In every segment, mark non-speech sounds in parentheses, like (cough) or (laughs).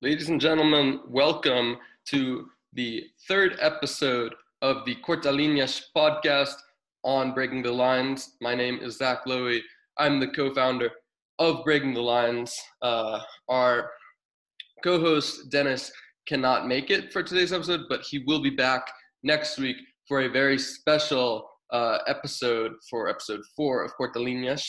Ladies and gentlemen, welcome to the third episode of the Cortalinas podcast on Breaking the Lines. My name is Zach Lowy. I'm the co founder of Breaking the Lines. Uh, our co host, Dennis, cannot make it for today's episode, but he will be back next week for a very special uh, episode for episode four of Cortalinas.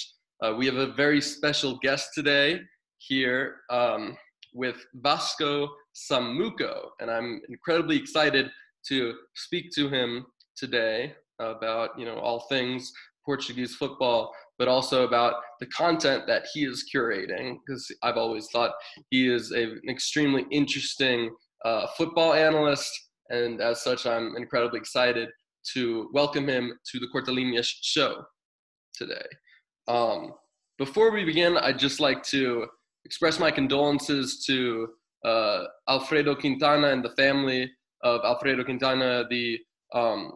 Uh, we have a very special guest today here. Um, with Vasco Samuco, and I'm incredibly excited to speak to him today about you know all things Portuguese football, but also about the content that he is curating. Because I've always thought he is a, an extremely interesting uh, football analyst, and as such, I'm incredibly excited to welcome him to the Cortalinas show today. Um, before we begin, I'd just like to express my condolences to uh, Alfredo Quintana and the family of Alfredo Quintana, the um,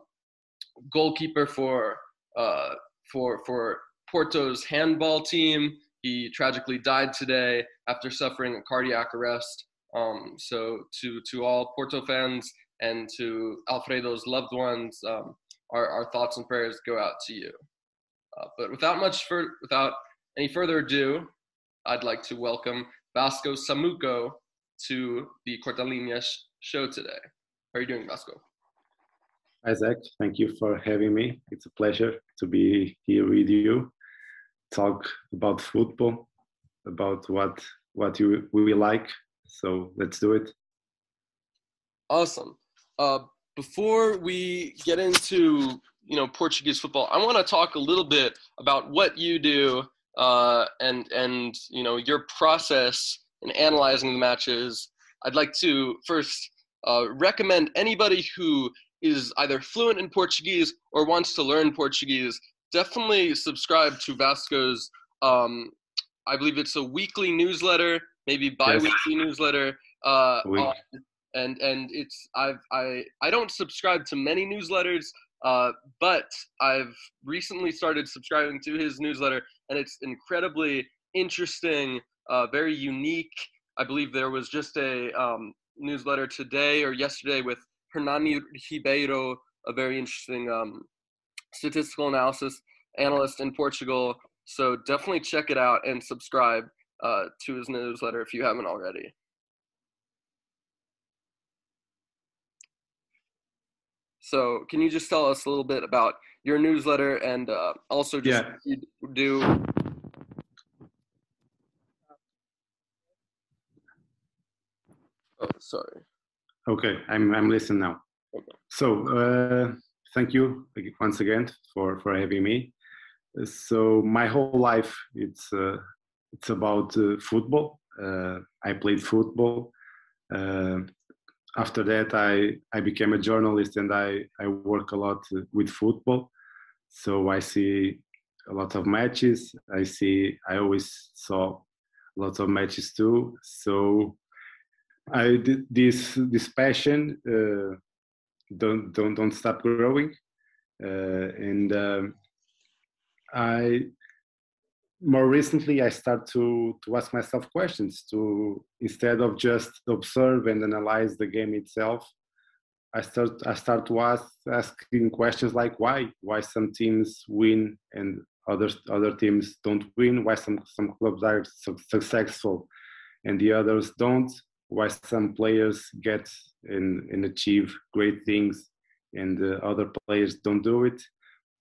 goalkeeper for uh, for for Porto's handball team. He tragically died today after suffering a cardiac arrest. Um, so to to all Porto fans and to Alfredo's loved ones, um, our, our thoughts and prayers go out to you. Uh, but without much for, without any further ado, I'd like to welcome Vasco Samuco to the Cortalinas show today. How are you doing, Vasco? Isaac, thank you for having me. It's a pleasure to be here with you. Talk about football, about what what you we like. So let's do it. Awesome. Uh, before we get into you know Portuguese football, I want to talk a little bit about what you do uh, and and you know your process in analyzing the matches. I'd like to first uh, recommend anybody who is either fluent in Portuguese or wants to learn Portuguese. Definitely subscribe to Vasco's. Um, I believe it's a weekly newsletter, maybe bi-weekly yes. newsletter. Uh, on, and and it's I've I I don't subscribe to many newsletters. Uh, but I've recently started subscribing to his newsletter, and it's incredibly interesting, uh, very unique. I believe there was just a um, newsletter today or yesterday with Hernani Ribeiro, a very interesting um, statistical analysis analyst in Portugal. So definitely check it out and subscribe uh, to his newsletter if you haven't already. So, can you just tell us a little bit about your newsletter and uh, also just yeah. you do? Oh, sorry. Okay, I'm I'm listening now. Okay. So, uh, thank you once again for for having me. So, my whole life it's uh, it's about uh, football. Uh, I played football. After that I, I became a journalist and I, I work a lot with football. So i see a lot of matches. I see i always saw lots of matches too. So i this this passion uh, don't don't don't stop growing. Uh, and um, i more recently i start to to ask myself questions to instead of just observe and analyze the game itself i start i start to ask asking questions like why why some teams win and other other teams don't win why some some clubs are su- successful and the others don't why some players get and, and achieve great things and the other players don't do it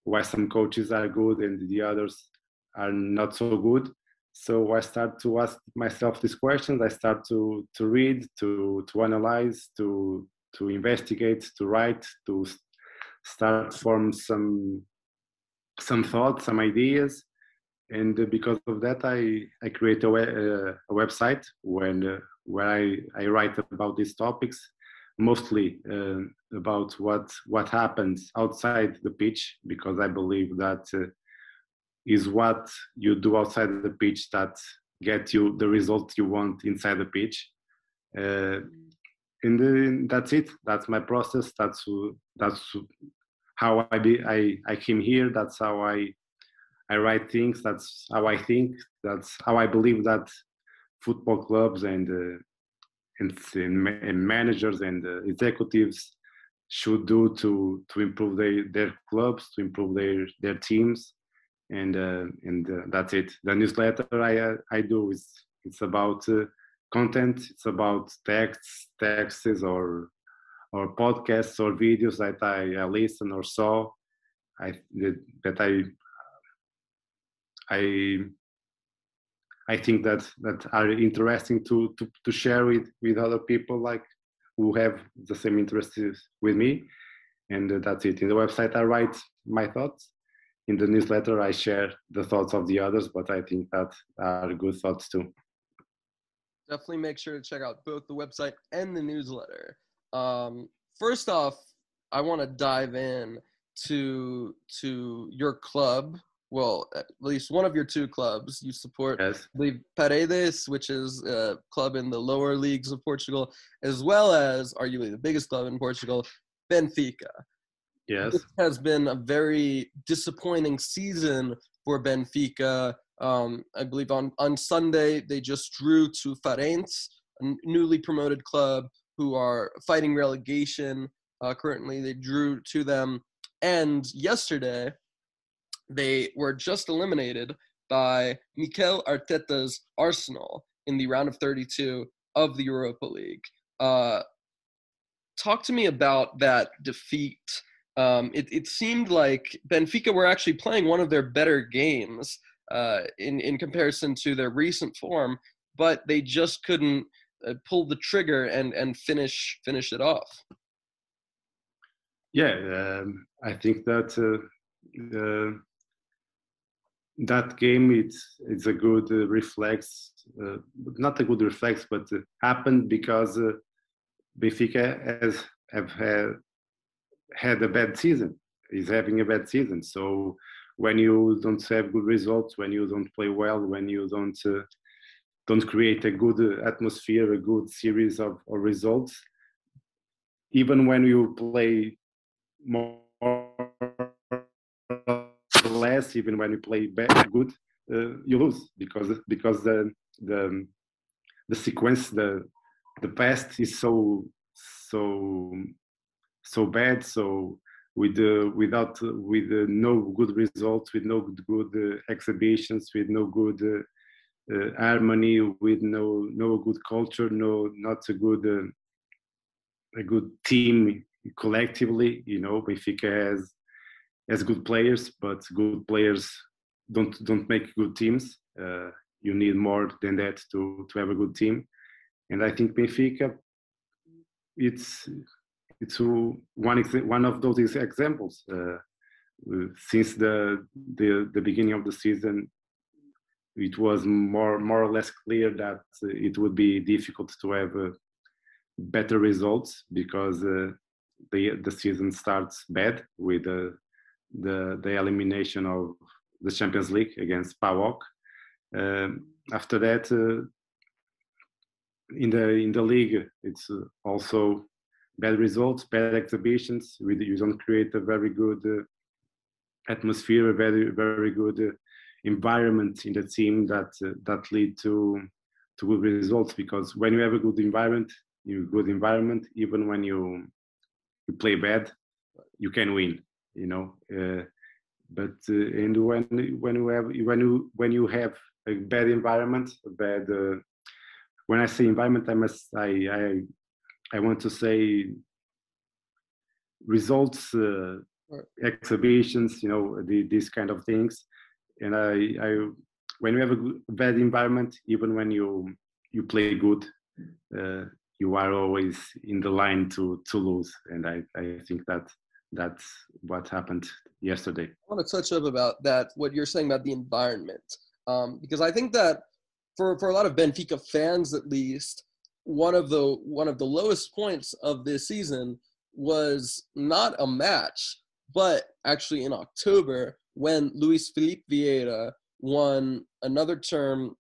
why some coaches are good and the others are not so good. So i start to ask myself these questions. I start to to read to to analyze to to investigate to write to start form some some thoughts some ideas. And because of that i i create a, uh, a website when uh, where i i write about these topics mostly uh, about what what happens outside the pitch because i believe that uh, is what you do outside the pitch that get you the result you want inside the pitch. Uh, and then that's it. That's my process. That's that's how I be. I I came here. That's how I I write things. That's how I think. That's how I believe that football clubs and uh, and, and managers and uh, executives should do to to improve their, their clubs, to improve their their teams, and uh, and uh, that's it. The newsletter I uh, I do is it's about uh, content. It's about texts, texts or or podcasts or videos that I, I listen or saw. I that I I I think that that are interesting to to, to share with with other people like who have the same interests with me, and that's it. In the website, I write my thoughts. In the newsletter, I share the thoughts of the others, but I think that are good thoughts too. Definitely make sure to check out both the website and the newsletter. Um, first off, I want to dive in to to your club well, at least one of your two clubs you support. Yes. Believe Paredes, which is a club in the lower leagues of Portugal, as well as arguably the biggest club in Portugal, Benfica. Yes. This has been a very disappointing season for Benfica. Um, I believe on, on Sunday they just drew to Farense, a newly promoted club who are fighting relegation. Uh, currently, they drew to them. And yesterday, they were just eliminated by Mikel Arteta's Arsenal in the round of 32 of the Europa League. Uh, talk to me about that defeat. Um, it, it, seemed like Benfica were actually playing one of their better games uh, in, in comparison to their recent form, but they just couldn't uh, pull the trigger and, and finish finish it off. Yeah, um, I think that uh, that game it's it's a good uh, reflex uh, not a good reflex but uh, happened because uh, Benfica has have had, had a bad season is having a bad season. So when you don't have good results when you don't play well when you don't uh, don't create a good uh, atmosphere a good series of, of results even when you play more less even when you play bad, good uh, you lose because because the the the sequence the the past is so so so bad so with uh, without uh, with uh, no good results with no good uh, exhibitions with no good uh, harmony with no no good culture no not a good a good team collectively you know Benfica has has good players, but good players don't don't make good teams. You need more than that to to have a good team, and I think Benfica, it's it's one one of those examples. Uh, since the, the the beginning of the season, it was more more or less clear that it would be difficult to have uh, better results because uh, the the season starts bad with uh, the the elimination of the Champions League against PAOK. Um, after that, uh, in the in the league, it's also bad results, bad exhibitions. We, you don't create a very good uh, atmosphere, a very very good uh, environment in the team that uh, that lead to to good results. Because when you have a good environment, you good environment, even when you you play bad, you can win you know uh, but uh, and when when you have when you when you have a bad environment a bad uh, when i say environment i must i i i want to say results uh, exhibitions you know the, these kind of things. And i i when you have a bad environment even when you you play good uh, you are always in the line to to lose. And i i think that that's what happened yesterday. I want to touch up about that, what you're saying about the environment, um, because I think that for, for a lot of Benfica fans, at least, one of the one of the lowest points of this season was not a match, but actually in October when Luis Felipe Vieira won another term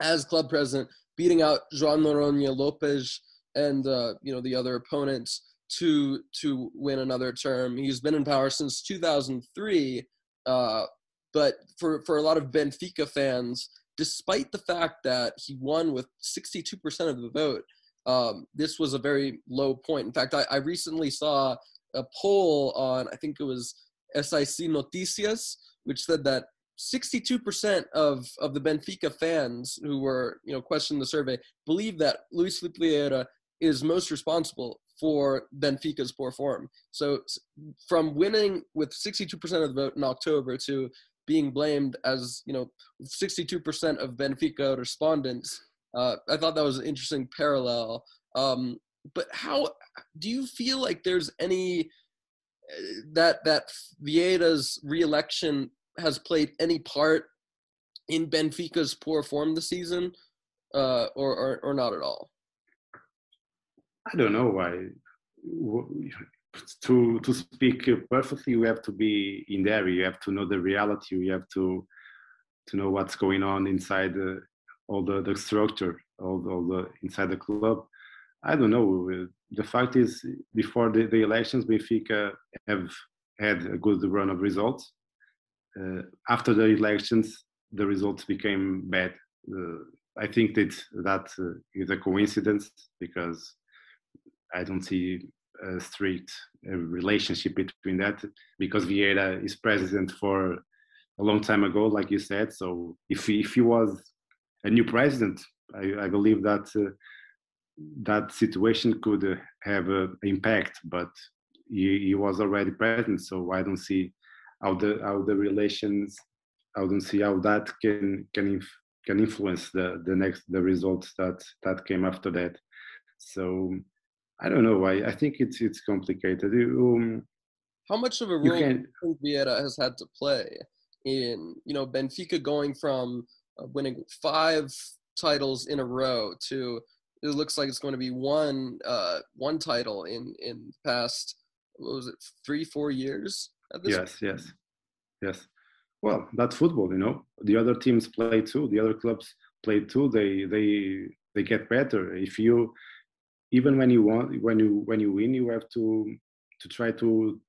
as club president, beating out João Noronha Lopes and uh, you know the other opponents to to win another term. He's been in power since 2003, uh, but for for a lot of Benfica fans, despite the fact that he won with 62% of the vote, um, this was a very low point. In fact, I, I recently saw a poll on I think it was SIC Noticias, which said that 62% of, of the Benfica fans who were, you know, questioned the survey believe that Luis Felipe Vieira is most responsible for Benfica's poor form. So from winning with 62% of the vote in October to being blamed as, you know, 62% of Benfica respondents, uh, I thought that was an interesting parallel. Um, but how do you feel like there's any uh, that that Vieira's reelection has played any part in Benfica's poor form this season, uh, or, or or not at all? I don't know why. To to speak perfectly, you have to be in there. You have to know the reality. You have to to know what's going on inside the, all the, the structure, all, all the inside the club. I don't know. The fact is, before the, the elections, Benfica have had a good run of results. Uh, after the elections, the results became bad. Uh, I think that that uh, is a coincidence because I don't see a strict uh, relationship between that because Vieira is president for a long time ago, like you said. So if he, if he was a new president, I, I believe that uh, that situation could uh, have an impact. But he, he, was already president, so I don't see how the how the relations. I don't see how that can can can influence the the next the results that that came after that. So I don't know. why. I think it's it's complicated. Um, How much of a role do Vieira has had to play in you know Benfica going from uh, winning five titles in a row to it looks like it's going to be one uh, one title in in past what was it three four years? yes, point? yes, yes. Well, that's football, you know. The other teams play too. The other clubs play too. They they they get better. If you even when you want when you when you win you have to to try to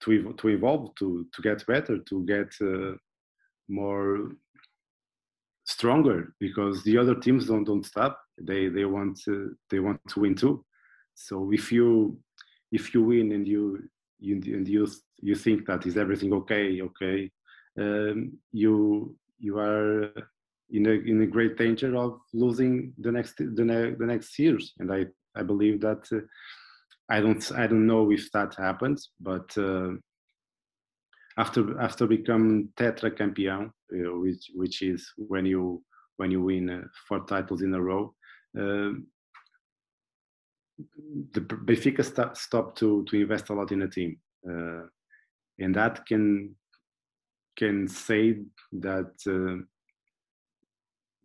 to to evolve to to get better to get uh, more stronger because the other teams don't don't stop. They they want to they want to win too. So if you if you win and you you and you you think that is everything okay okay um, you you are in a in a great danger of losing the next the, ne- the next years. And i i believe that uh, i don't i don't know if that happens but uh, after after become tetra campeão uh, which which is when you when you win uh, four titles in a row um, the Benfica st- stopped to to invest a lot in a team. Uh, and that can can say that uh,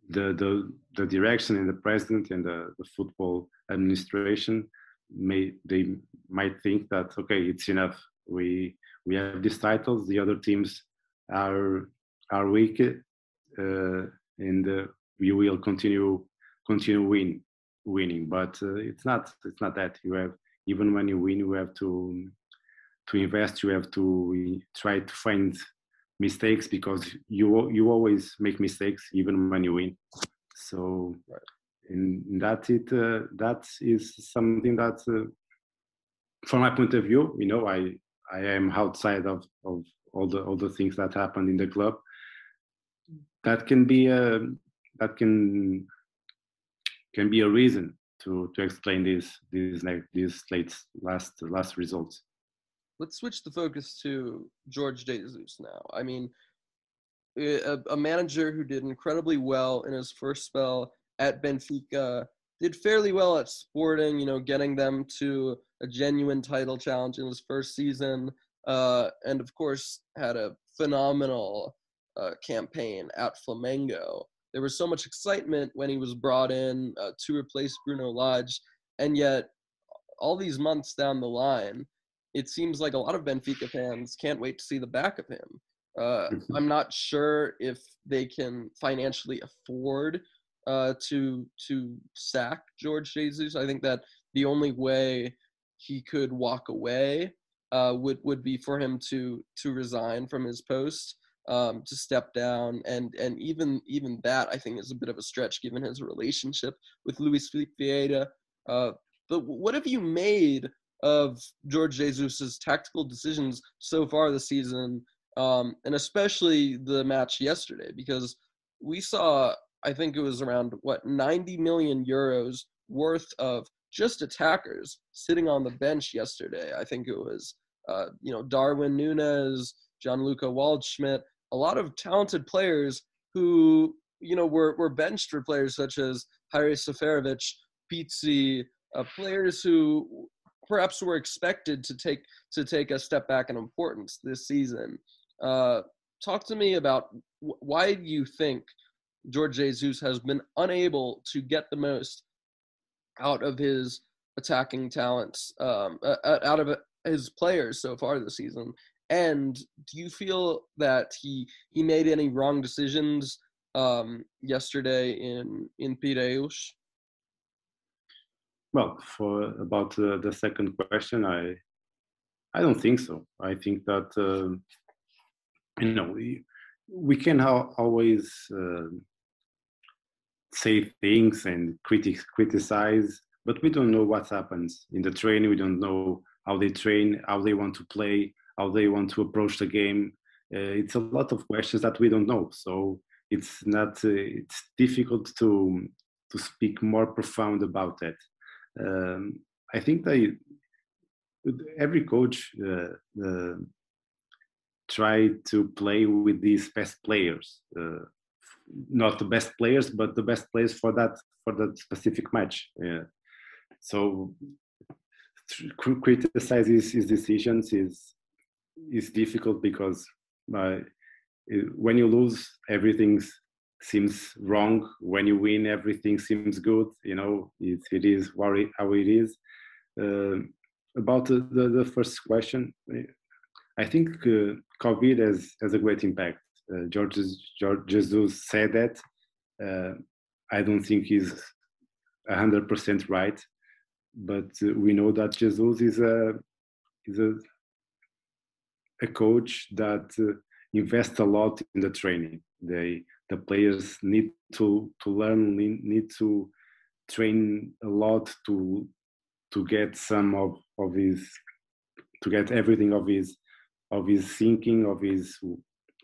the the the direction and the president and the, the football administration may they might think that okay it's enough. We we have these titles the other teams are are weak uh, and uh, we will continue continue win winning. But uh, it's not it's not that. You have even when you win you have to to invest you have to try to find mistakes because you you always make mistakes even when you win. So, right. and that it uh, that is something that, uh, from my point of view, you know, I I am outside of of all the all the things that happen in the club. That can be a that can can be a reason to to explain these these these late last last results let's switch the focus to Jorge Jesus now. I mean, a, a, manager who did incredibly well in his first spell at Benfica, did fairly well at Sporting, you know, getting them to a genuine title challenge in his first season, uh, and of course had a phenomenal uh, campaign at Flamengo. There was so much excitement when he was brought in uh, to replace Bruno Lage, and yet all these months down the line, it seems like a lot of Benfica fans can't wait to see the back of him. Uh, mm-hmm. I'm not sure if they can financially afford uh, to to sack Jorge Jesus. I think that the only way he could walk away uh, would would be for him to to resign from his post. um, to step down, and and even even that I think is a bit of a stretch given his relationship with Luis Felipe Vieira. Uh, but what have you made of Jorge Jesus's tactical decisions so far this season, um, and especially the match yesterday? Because we saw, I think it was around what 90 million euros worth of just attackers sitting on the bench yesterday. I think it was, uh, you know, Darwin Nunez, Gianluca Waldschmidt, a lot of talented players who, you know, were, were benched for players such as Haris Seferovic, Pizzi, uh, players who perhaps were expected to take to take a step back in importance this season. Uh, talk to me about why do you think Jorge Jesus has been unable to get the most out of his attacking talents, um, uh, out of his players so far this season? And do you feel that he he made any wrong decisions um, yesterday in in Piraeus? Well, for about uh, the second question, I I don't think so. I think that uh, you know we, we can ha- always uh, say things and critic criticize, but we don't know what happens in the training. We don't know how they train, how they want to play, how they want to approach the game. Uh, it's a lot of questions that we don't know. So it's not. Uh, it's difficult to to speak more profound about that. Um, I think every coach uh, uh, try to play with these best players uh, not the best players, but the best players for that for that specific match. Yeah. So criticize his, his decisions is is difficult because uh, when you lose, everything seems wrong. When you win, everything seems good. You know, it, it is how it is. Uh, about the, the, the, first question, I think uh, COVID has, has a great impact uh, Jorge, Jorge Jesus said that. Uh, I don't think he's 100% right, but uh, we know that Jesus is a is a a coach that uh, invests a lot in the training. They the players need to to learn, need to train a lot to to get some of of his to get everything of his of his thinking of his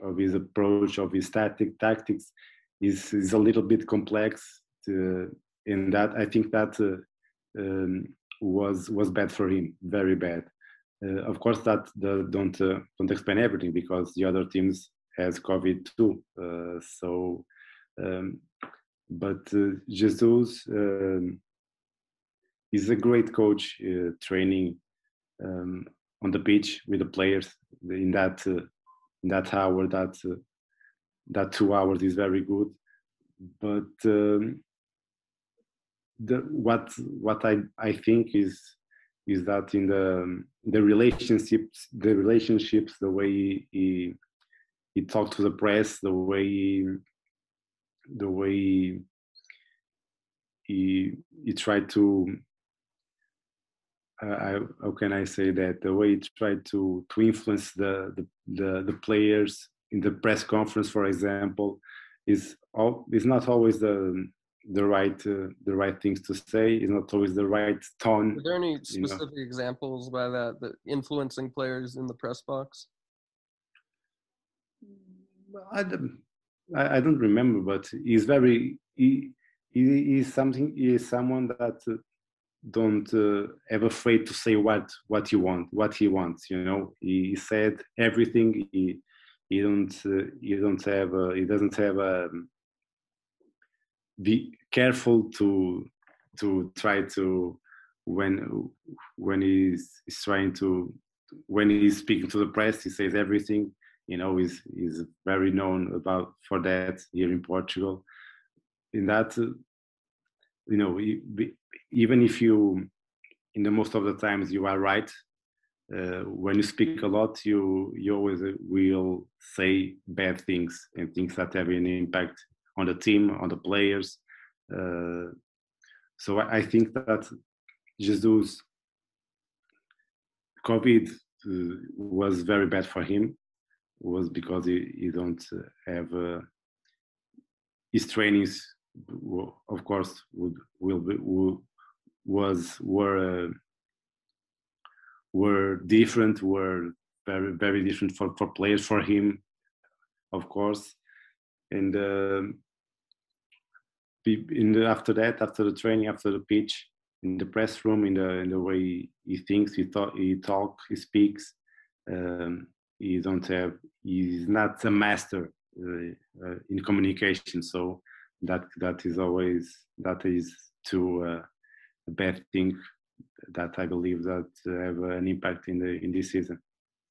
of his approach, of his tactic, tactics is, is a little bit complex. To, in that, I think that uh, um, was was bad for him, very bad. Uh, of course, that the, don't uh, don't explain everything because the other teams has COVID too. Uh, so, um, but uh, Jesus um, is a great coach, uh, training um, on the pitch with the players in that that hour that that two hours is very good but um, the what what i i think is is that in the the relationships the relationships the way he he, talked to the press the way he, the way he he tried to uh, how can I say that the way he tried to to influence the, the the, the players in the press conference, for example, is all is not always the the right uh, the right things to say. Is not always the right tone. Are there any specific you know? examples by that that influencing players in the press box? I don't, I, don't remember, but he's very he, he is something he is someone that uh, don't uh, ever afraid to say what what you want what he wants you know? He said everything he he don't uh, he don't have a, he doesn't have a um, be careful to to try to when when he's, he's trying to when he's speaking to the press he says everything you know he's he's very known about for that here in portugal. In that uh, you know even if you in the most of the times you are right uh, when you speak a lot you you always uh, will say bad things and things that have an impact on the team on the players uh, so I, I, think that jesus covid uh, was very bad for him was because he, he don't have uh, his trainings of course would will be was were uh, were different were very very different for, for players for him of course. And um, in the, after that after the training after the pitch in the press room in the in the way he thinks he thought he talk he speaks um, he don't have he's not a master uh, uh, in communication so that that is always that is too uh, a bad thing that I believe that have an impact in the in this season.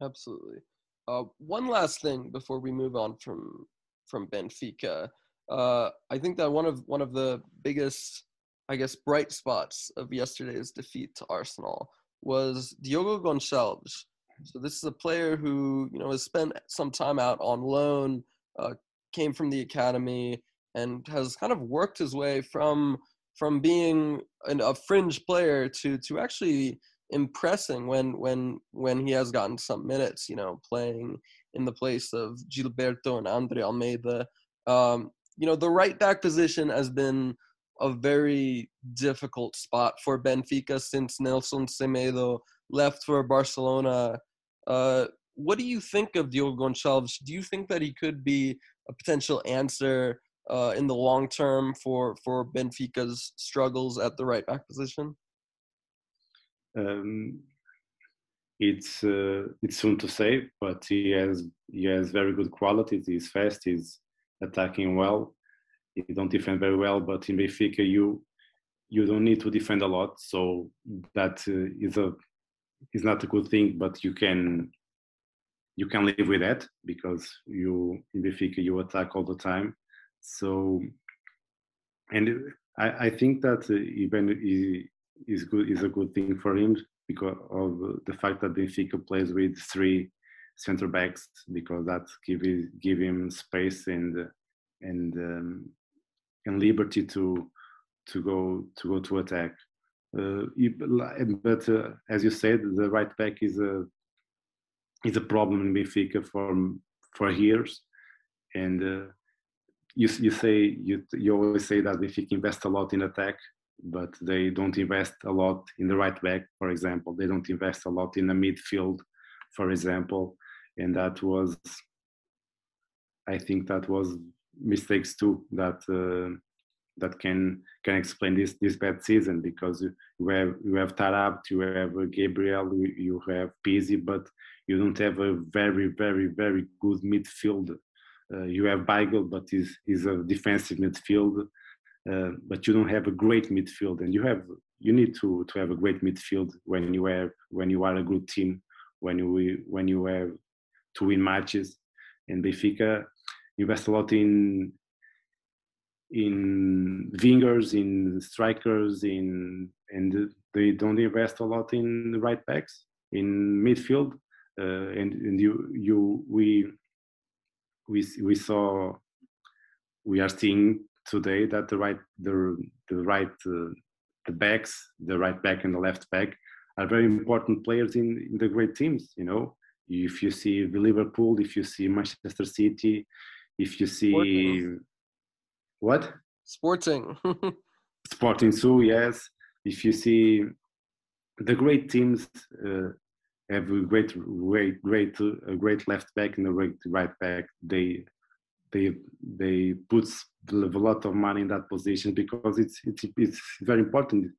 Absolutely. Uh, one last thing before we move on from from Benfica, uh, I think that one of one of the biggest, I guess, bright spots of yesterday's defeat to Arsenal was Diogo Gonçalves. So this is a player who you know has spent some time out on loan, uh, came from the academy, and has kind of worked his way from from being an, a fringe player to to actually impressing when when when he has gotten some minutes. You know, playing in the place of Gilberto and Andre Almeida. Um, you know, the right back position has been a very difficult spot for Benfica since Nelson Semedo left for Barcelona. Uh, what do you think of Diogo Gonçalves? Do you think that he could be a potential answer uh, in the long term for for Benfica's struggles at the right back position? Um, it's uh, it's soon to say, but he has he has very good qualities. He's fast. He's attacking well. He don't defend very well, but in Benfica you you don't need to defend a lot, so that uh, is a is not a good thing. But you can you can live with that because you in Benfica you attack all the time so, and I, I think that even is good is a good thing for him because of the fact that Benfica plays with three center backs because that give give him space and and um, and liberty to to go to go to attack. Uh, but uh, as you said, the right back is a is a problem in Benfica for for years, and uh, you you say you you always say that Benfica invest a lot in attack, but they don't invest a lot in the right back, for example. They don't invest a lot in the midfield, for example, and that was, I think that was mistakes too that uh, that can can explain this this bad season because you have you have Taarabt, you have Gabriel, you have Pizzi, but you don't have a very very very good midfield uh, you have Weigl, but he's, he's a defensive midfield. Uh, but you don't have a great midfield, and you have you need to to have a great midfield when you have when you are a good team, when you when you have to win matches. And Benfica invest a lot in in wingers, in strikers, in and they don't invest a lot in right backs in midfield. Uh, and and you you we we we saw we are seeing today that the right the the right uh, the backs the right back and the left back are very important players in, in the great teams you know if you see liverpool if you see manchester city if you see. What sporting (laughs) sporting too, yes if you see the great teams uh, have a great, great, great, a great left back and a great right back. They they they put a lot of money in that position because it's it's it's very important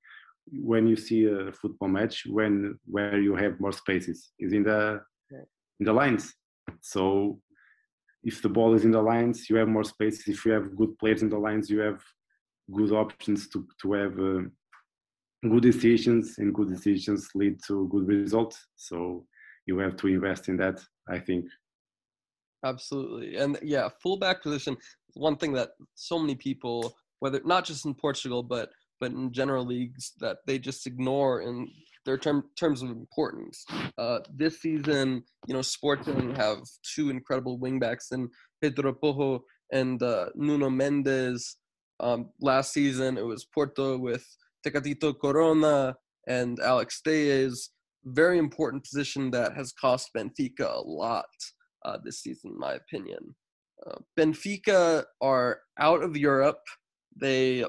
when you see a football match when where you have more spaces is in the in the lines. So if the ball is in the lines, you have more spaces. If you have good players in the lines, you have good options to to have. Uh, good decisions and good decisions lead to good results so you have to invest in that i think absolutely and yeah fullback position one thing that so many people whether not just in portugal but but in general leagues that they just ignore in their term, terms of importance. Uh, this season, you know, Sporting have two incredible wingbacks in Pedro Porro and uh, Nuno Mendes. Um, last season, it was Porto with Tecatito Corona and Alex Telles. Very important position that has cost Benfica a lot. uh, this season, in my opinion. Uh, Benfica are out of Europe. They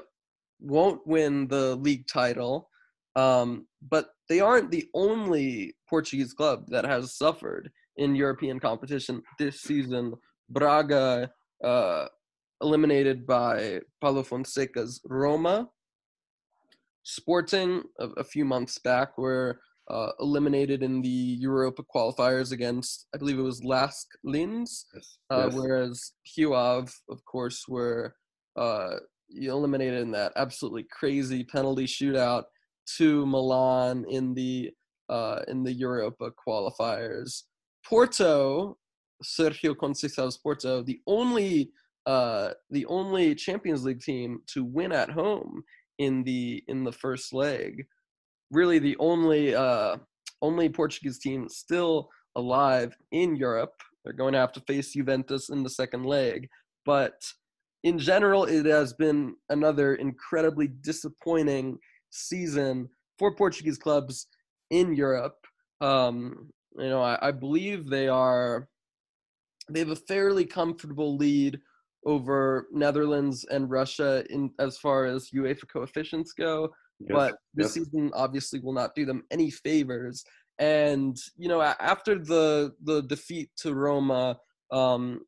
won't win the league title, um, but they aren't the only Portuguese club that has suffered in European competition this season. Braga uh, eliminated by Paulo Fonseca's Roma. Sporting a, a few months back were uh, eliminated in the Europa qualifiers against, I believe it was LASK Linz, yes, uh, yes. Rio Ave, of course, were uh, eliminated in that absolutely crazy penalty shootout to Milan in the uh, in the Europa qualifiers. Porto, Sergio Conceição's Porto, the only uh, the only Champions League team to win at home in the in the first leg. Really, the only uh, only Portuguese team still alive in Europe. They're going to have to face Juventus in the second leg, but in general, it has been another incredibly disappointing season for Portuguese clubs in Europe. Um, you know, I, I believe they are they have a fairly comfortable lead over Netherlands and Russia in as far as UEFA coefficients go. Yes, but this yes. season obviously will not do them any favors. And you know, after the the defeat to Roma, um,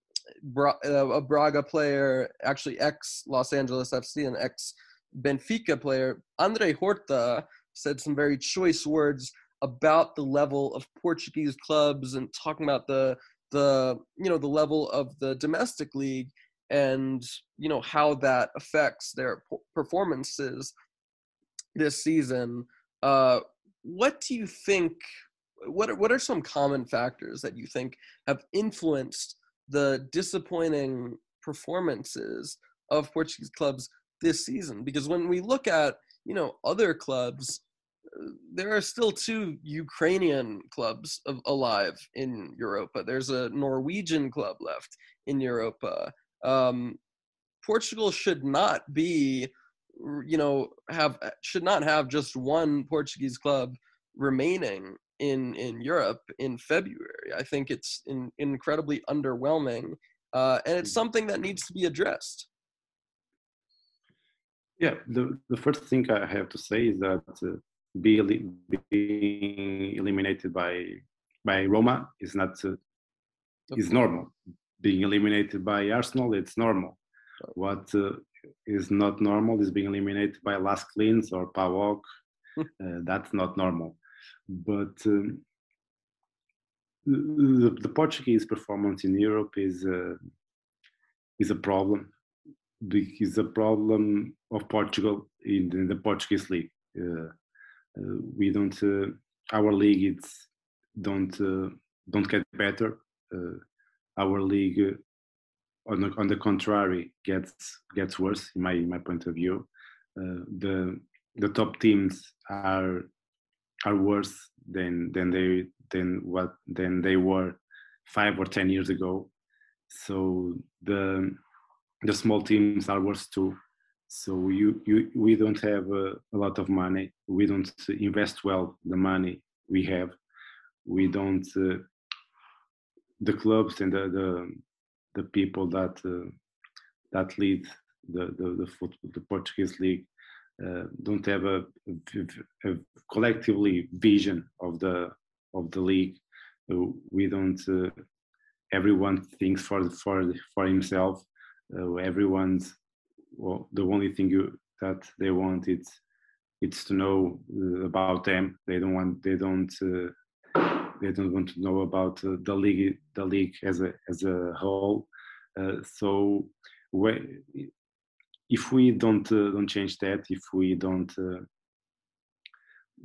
Bra- uh, a Braga player, actually ex Los Angeles FC and ex Benfica player, Andre Horta, said some very choice words about the level of Portuguese clubs and talking about the the you know the level of the domestic league and you know how that affects their performances this season. Uh, what do you think? What are, what are some common factors that you think have influenced the disappointing performances of Portuguese clubs this season? Because when we look at you know other clubs, there are still two Ukrainian clubs of, alive in Europa. There's a Norwegian club left in Europa. Um, Portugal should not be, you know, have should not have just one Portuguese club remaining in in Europe in February. I think it's in, incredibly underwhelming, uh, and it's something that needs to be addressed. Yeah, the the first thing I have to say is that uh, being eliminated by by Roma is not uh, is normal being eliminated by Arsenal, it's normal. What uh, is not normal is being eliminated by LASK Linz or PAOK. uh, that's not normal. But um, the, the, Portuguese performance in Europe is uh, is a problem. It's a problem of Portugal in, in the Portuguese league. Uh, uh, we don't. Uh, our league it's don't don't get better our league, uh, on the, on the contrary, gets gets worse in my in my point of view. Uh, the the top teams are are worse than than they than what than they were five or ten years ago. So the the small teams are worse too. So you, you we don't have a, a lot of money. We don't invest well the money we have. We don't uh, the clubs and the the, the people that uh, that lead the the the, the Portuguese league uh, don't have a, a, a, collectively vision of the of the league. Uh, we don't. Uh, everyone thinks for for for himself. Uh, everyone's well. The only thing you, that they want it's it's to know uh, about them. They don't want. They don't they don't want to know about uh, the league the league as a as a whole uh, so if we don't uh, don't change that if we don't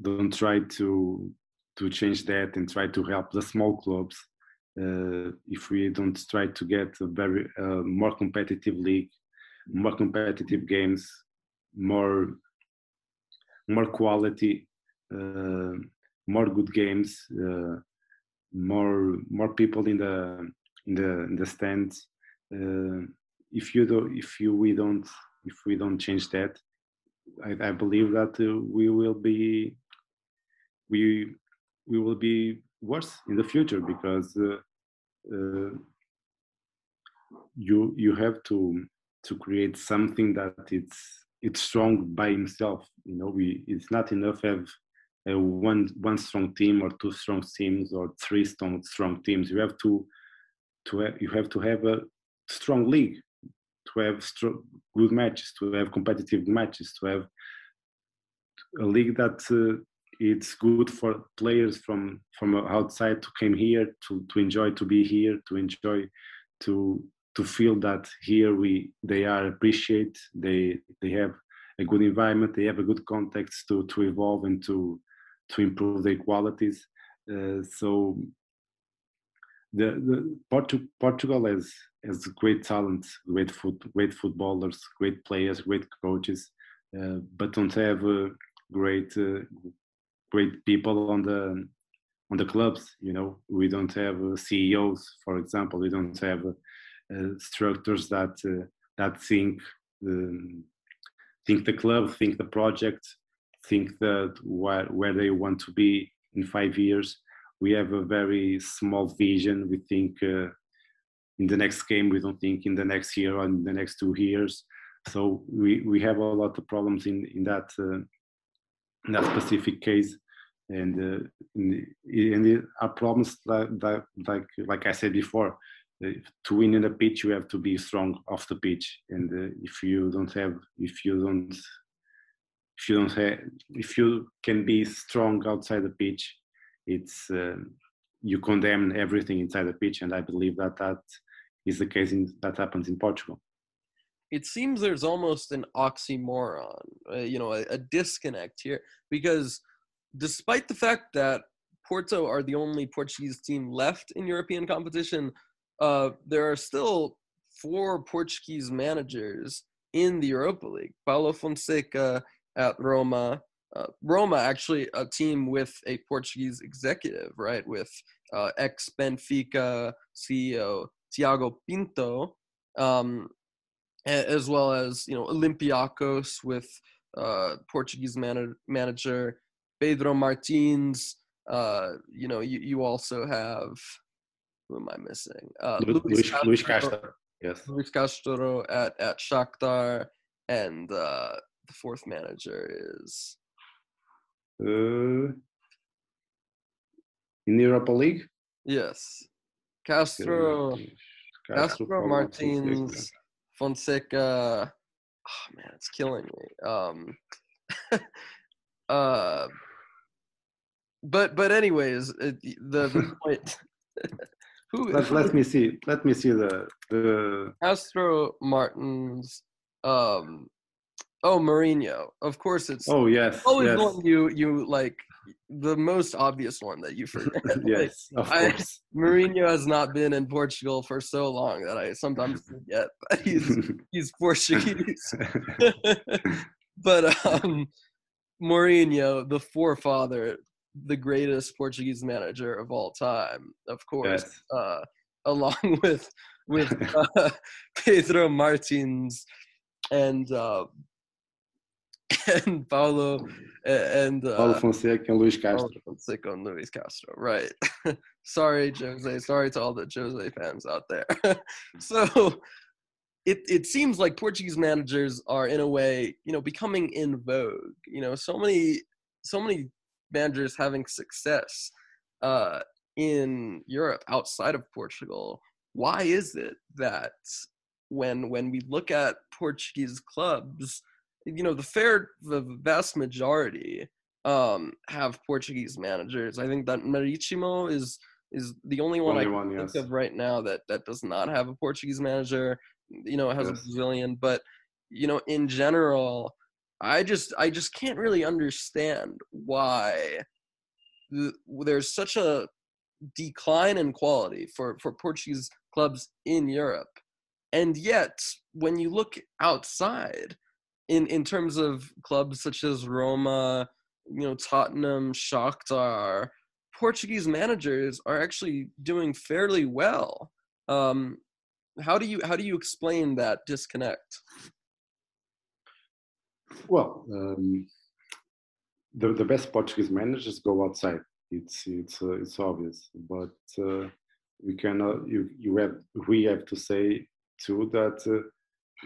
don't try to to change that and try to help the small clubs uh, if we don't try to get a very uh, more competitive league more competitive games more more quality uh, more good games, uh, more more people in the in the in the stands. Uh, if you do, if you we don't if we don't change that, I, I believe that uh, we will be we we will be worse in the future because uh, uh, you you have to to create something that it's it's strong by himself. You know, we it's not enough have one one strong team or two strong teams or three strong strong teams. You have to to have, you have to have a strong league to have strong, good matches, to have competitive matches, to have a league that uh, it's good for players from from outside to come here to to enjoy to be here to enjoy to to feel that here we they are appreciate they they have a good environment they have a good context to to evolve and to to improve their qualities. Uh, so the, the Portu- Portugal has has great talent, great foot, great footballers, great players, great coaches, uh, but don't have uh, great uh, great people on the on the clubs. You know, we don't have uh, CEOs, for example. We don't have uh, structures that uh, that think um, think the club, think the project, think that where where they want to be in five years. We have a very small vision. We think uh, in the next game. We don't think in the next year or in the next two years. So we we have a lot of problems in in that uh, in that specific case and uh, and it are problems that like like I said before uh, to win in the pitch you have to be strong off the pitch. And uh, if you don't have if you don't if you don't have if you can be strong outside the pitch it's you condemn everything inside the pitch. And I believe that that is the case in, that happens in Portugal. It seems there's almost an oxymoron, uh, you know, a, a, disconnect here because despite the fact that Porto are the only Portuguese team left in European competition, uh, there are still four Portuguese managers in the Europa League. Paulo Fonseca at Roma. Uh, Roma, actually, a team with a Portuguese executive, right? With uh, ex Benfica CEO Tiago Pinto, um, as well as you know Olympiacos with uh, Portuguese man- manager Pedro Martins. Uh, you know, you, you also have who am I missing? Uh, Luis, Castro, Luis Castro. Yes. Luis Castro at at Shakhtar, and uh, the fourth manager is. Uh, in the Europa League. Yes, Castro, Castro, Castro Martins, Fonseca. Oh man, it's killing me. Um, (laughs) uh, but but anyways, it, the, (laughs) the point. (laughs) who, let, who, let me see. Let me see the the Astro Martins. Um, oh, Mourinho. Of course, it's. Oh yes. Always yes. one you you like the most obvious one that you forget. (laughs) yes, like, of course. I, Mourinho has not been in Portugal for so long that I sometimes forget, but he's he's Portuguese. but um, Mourinho, the forefather, the greatest Portuguese manager of all time, of course, yes. uh, (laughs) along with with (laughs) uh, Pedro Martins and uh, (laughs) and Paulo and uh, Paulo Fonseca and Luis Castro. Paulo Fonseca and Luis Castro, right? sorry, Jose. Sorry to all the Jose fans out there. so it it seems like Portuguese managers are in a way, you know, becoming in vogue. You know, so many so many managers having success uh, in Europe outside of Portugal. Why is it that when when we look at Portuguese clubs, you know, the fair the vast majority um, have Portuguese managers. I think that Marítimo is is the only one only I one, think yes. of right now that that does not have a Portuguese manager you know, it has yes. a Brazilian, but you know, in general, I just I just can't really understand why the, there's such a decline in quality for for Portuguese clubs in Europe. And yet, when you look outside in in terms of clubs such as Roma, you know, Tottenham, Shakhtar, Portuguese managers are actually doing fairly well. Um, how do you how do you explain that disconnect? Well, um, the the best Portuguese managers go outside. It's it's uh, it's obvious, but uh, we cannot you you have we have to say too that uh,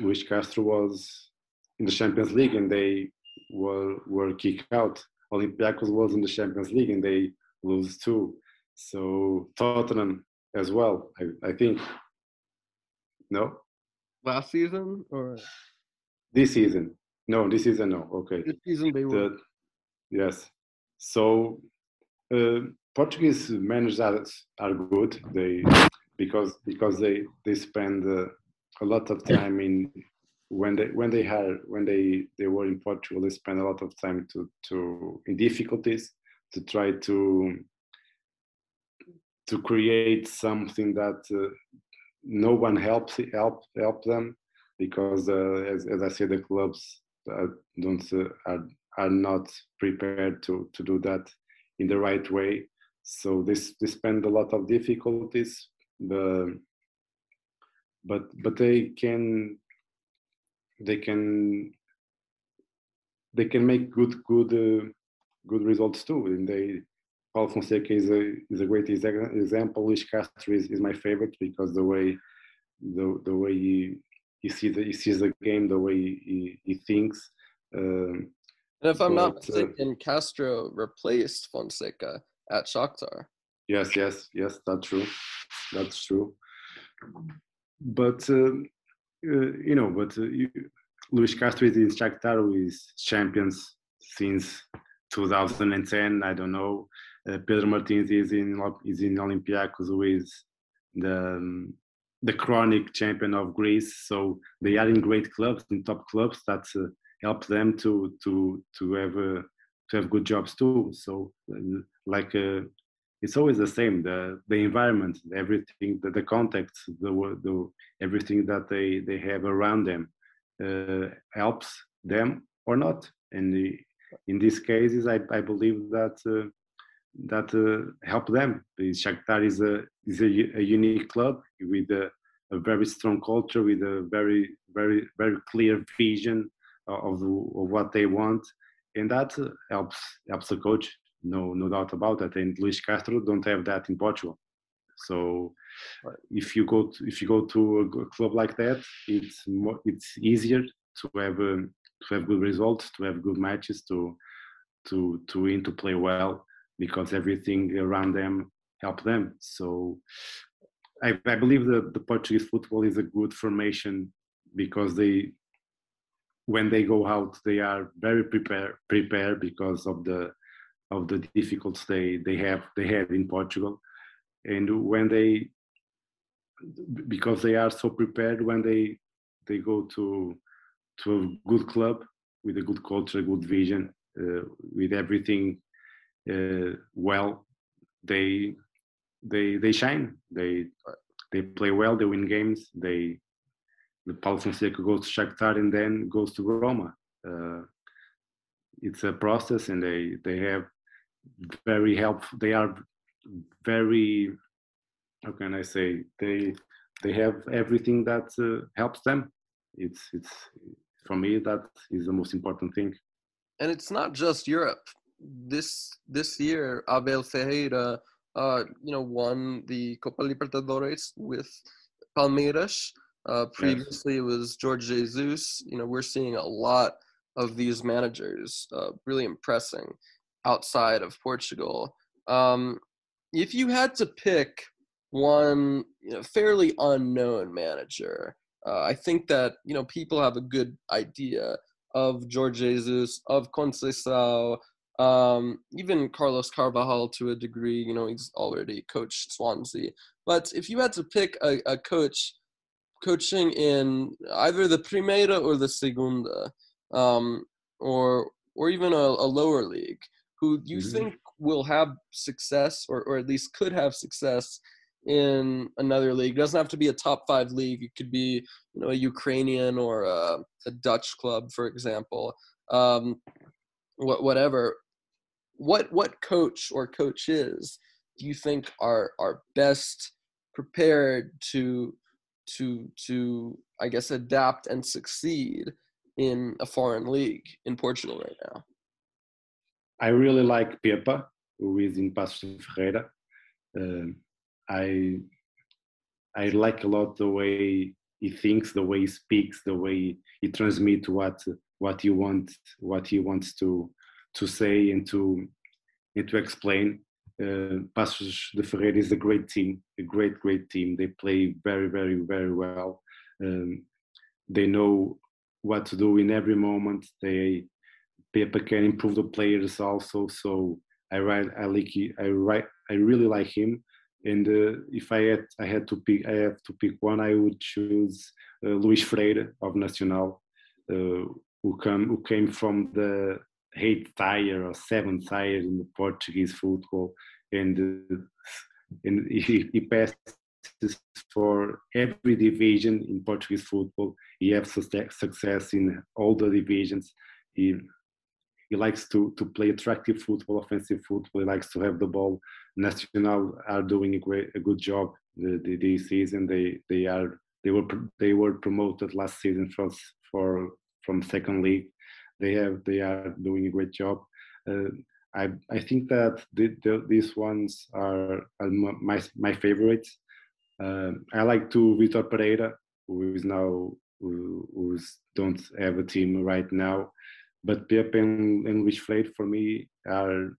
Luis Castro was in the Champions League and they were were kicked out. Olympiacos was in the Champions League and they lose too. So Tottenham as well. I, I think. No. Last season or this season? No, this season no. Okay. This they were. The, yes. So uh, Portuguese managers are good. They because because they they spend uh, a lot of time in when they when they had when they they were in Portugal they spent a lot of time to to in difficulties to try to to create something that uh, no one helps help help them because uh, as, as I said the clubs uh, don't uh, are are not prepared to to do that in the right way so this they spend a lot of difficulties the but but they can they can they can make good good uh, good results too and they Paulo Fonseca is a is a great example. Luis Castro is, is my favorite because the way the the way he he sees the, he sees the game, the way he, he thinks. Um, and if I'm but, not uh, mistaken, uh, Castro replaced Fonseca at Shakhtar. Yes, yes, yes, that's true. That's true. But uh, uh, you know, but uh, you, Luis Castro is in Shakhtar, who is champions since 2010. I don't know. Uh, Pedro Martins is in is in Olympiacos, who is the um, the chronic champion of Greece. So they are in great clubs, in top clubs that uh, help them to to to have uh, to have good jobs too. So uh, like uh, it's always the same the the environment, everything, the, the context, the the everything that they they have around them uh, helps them or not. And the, in these cases, I I believe that that uh, help them. Shakhtar is a is a, a unique club with a, a, very strong culture, with a very very very clear vision of, of what they want, and that helps helps the coach. No no doubt about that. And Luis Castro don't have that in Portugal. So if you go to, if you go to a club like that, it's more, it's easier to have um, to have good results, to have good matches, to to to win, to play well because everything around them help them. So I, I believe that the Portuguese football is a good formation because they when they go out they are very prepared prepared because of the of the difficulties they they have they have in Portugal and when they because they are so prepared when they they go to to a good club with a good culture good vision uh, with everything well, they they they shine. They they play well. They win games. They the Paulo Fonseca goes to Shakhtar and then goes to Roma. Uh, it's a process, and they they have very helpful. They are very how can I say they they have everything that uh, helps them. It's it's for me that is the most important thing. And it's not just Europe this this year Abel Ferreira uh, you know won the Copa Libertadores with Palmeiras. Uh, previously yes. it was Jorge Jesus. You know we're seeing a lot of these managers uh, really impressing outside of Portugal. Um, if you had to pick one you know, fairly unknown manager, uh, I think that you know people have a good idea of Jorge Jesus, of Conceição, um, even Carlos Carvalhal, to a degree, you know, he's already coached Swansea. But if you had to pick a, a coach coaching in either the Primeira or the Segunda, um, or or even a, a, lower league, who do you mm-hmm. think will have success or, or at least could have success in another league. It doesn't have to be a top five league. It could be, you know, a Ukrainian or a, a Dutch club, for example. Um, whatever what what coach or coaches do you think are are best prepared to to to I guess adapt and succeed in a foreign league in Portugal right now? I really like Pepa, who is in Paços de Ferreira. Uh, I I like a lot the way he thinks, the way he speaks, the way he transmits what what he wants what he wants to to say and to and to explain. Uh, Paços de Ferreira is a great team, a great great team. They play very very very well. Um, they know what to do in every moment. They Pepa can improve the players also. So I write I like I write I really like him. And uh, if I had I had to pick I have to pick one, I would choose uh, Luis Freire of Nacional, uh, who come who came from the eighth tier or seventh tier in the Portuguese football, and and he, he passed for every division in Portuguese football. He has success in all the divisions. He he likes to to play attractive football, offensive football. He likes to have the ball. Nacional are doing a great a good job the, the, this season. They they are they were they were promoted last season from for from second league. They have they are doing a great job. Uh, I I think that the, the, these ones are, are, my my favorites. Uh, I like to Vitor Pereira, who is now who who's don't have a team right now, but Pep and, and Luis Freire for me are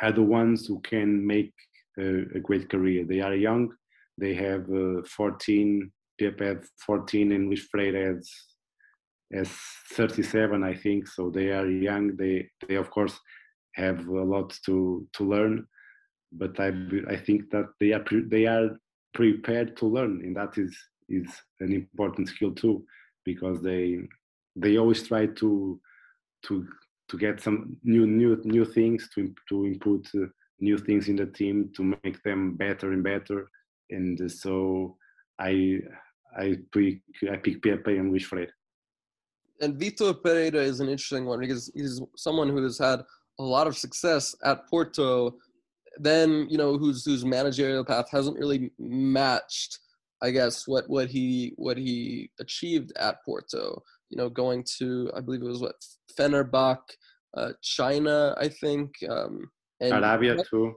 are the ones who can make a, a great career. They are young. They have uh, 14. Pep had 14, and Luis Freire has as 37 i think so they are young. They they of course have a lot to to learn but i i think that they are pre, they are prepared to learn and that is is an important skill too because they they always try to to to get some new new new things to to input uh, new things in the team to make them better and better. And so i i pick i pick Pepa and Luis Freire and Vitor Pereira is an interesting one because he's someone who has had a lot of success at Porto, then you know whose whose managerial path hasn't really matched, I guess, what what he what he achieved at Porto. You know, going to I believe it was what Fenerbahce, uh, China, I think, um, and Arabia too.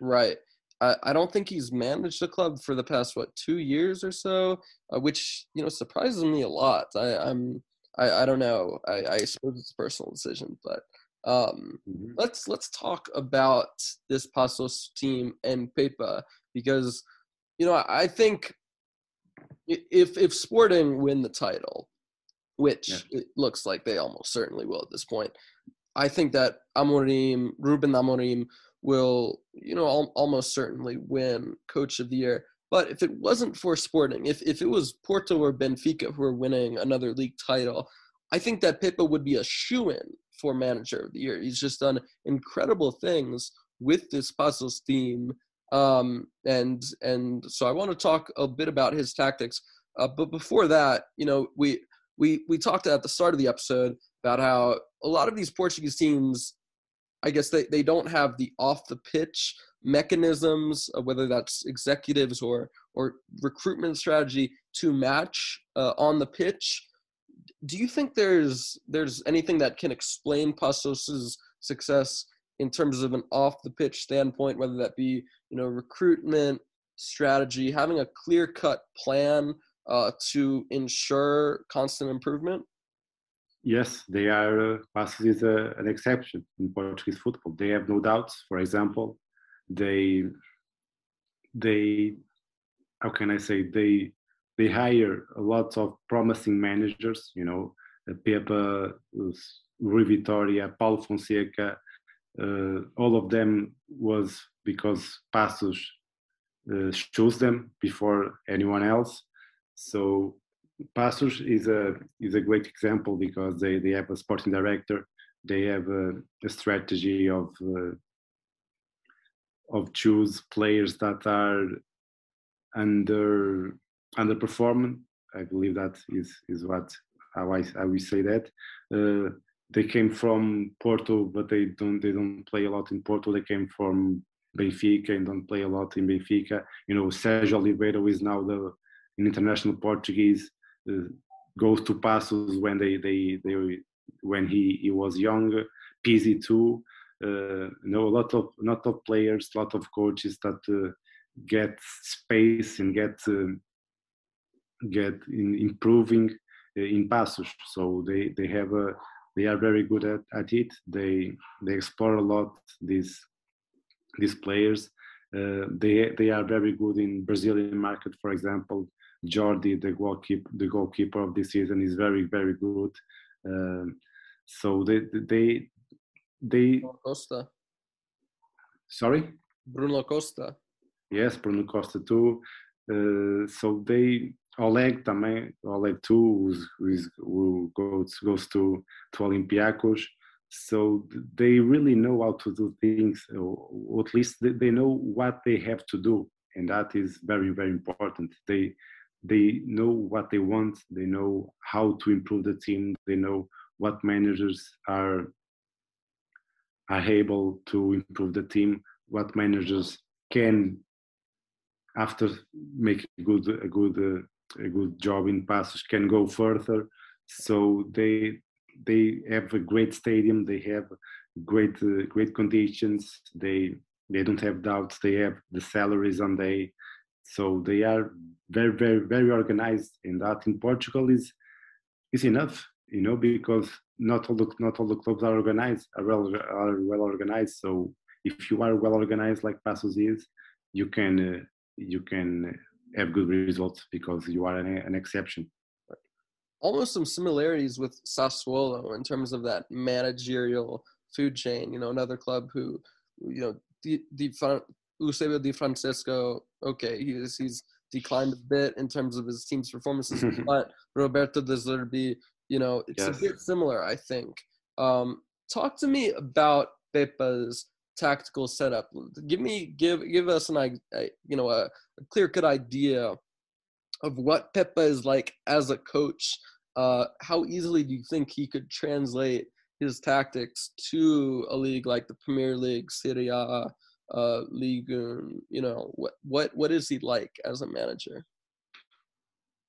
Right. I, I don't think he's managed the club for the past what two years or so, uh, which you know surprises me a lot. I, I'm I, I don't know. I, I suppose it's a personal decision, but um, mm-hmm. let's let's talk about this Paços team and Pepa because you know I think if if Sporting win the title, which yeah. it looks like they almost certainly will at this point, I think that Amorim, Ruben Amorim, will you know al- almost certainly win Coach of the Year. But if it wasn't for Sporting, if, if it was Porto or Benfica who were winning another league title, I think that Pepa would be a shoe in for manager of the year. He's just done incredible things with this Paços team. Um, and and so I want to talk a bit about his tactics. Uh, but before that, you know, we we we talked at the start of the episode about how a lot of these Portuguese teams, I guess they, they don't have the off the pitch mechanisms, uh, whether that's executives or or recruitment strategy to match uh, on the pitch. Do you think there's there's anything that can explain Paços's success in terms of an off the pitch standpoint, whether that be you know recruitment strategy, having a clear cut plan uh, to ensure constant improvement? Yes, they are. Uh, is a, an exception in Portuguese football. They have no doubts. For example, they they how can I say they they hire a lot of promising managers. You know, Pepa, Rui Vitoria, Paulo Fonseca. Uh, all of them was because Paços uh, chose them before anyone else. So Paços is a is a great example because they, they have a sporting director, they have a, a strategy of uh, of choose players that are under underperforming. I believe that is is what how I how we say that. Uh, they came from Porto, but they don't they don't play a lot in Porto. They came from Benfica and don't play a lot in Benfica. You know, Sergio Oliveira is now the an international Portuguese. Uh, goes to Paços when they they they when he he was young. Pizzi too uh, know a lot of lot of players, a lot of coaches that uh, get space and get uh, get in improving uh, in Paços. So they they have a they are very good at, at it. They they explore a lot these these players. Uh, they they are very good in Brazilian market, for example. Jordi, the goalkeeper, the goalkeeper of this season, is very very good. Uh, so they they they. Bruno Costa. Sorry. Bruno Costa. Yes, Bruno Costa too. Uh, so they Oleg também, Oleg too, who's, who goes goes to to Olympiacos. So they really know how to do things, or at least they know what they have to do, and that is very very important. They they know what they want, they know how to improve the team, they know what managers are are able to improve the team, what managers can after make a good a good uh, a good job in Paços can go further. So they they have a great stadium they have great uh, great conditions they they don't have doubts they have the salaries and they so they are very very very organized. And that in portugal is is enough you know because not all the not all the clubs are organized are well are well organized so if you are well organized like Paços is you can uh, you can have good results because you are an, an exception. Almost some similarities with Sassuolo in terms of that managerial food chain. You know, another club who, you know, Di, Di Eusebio Di Francesco. Okay, he's he's declined a bit in terms of his team's performances, (laughs) but Roberto De Zerbi, you know, it's yes. a bit similar, I think. Um, talk to me about Pepa's tactical setup. Give me give give us an a, you know a, a clear cut idea of what Pepa is like as a coach. Uh, how easily do you think he could translate his tactics to a league like the Premier League, Serie A, uh, League? You know what what what is he like as a manager?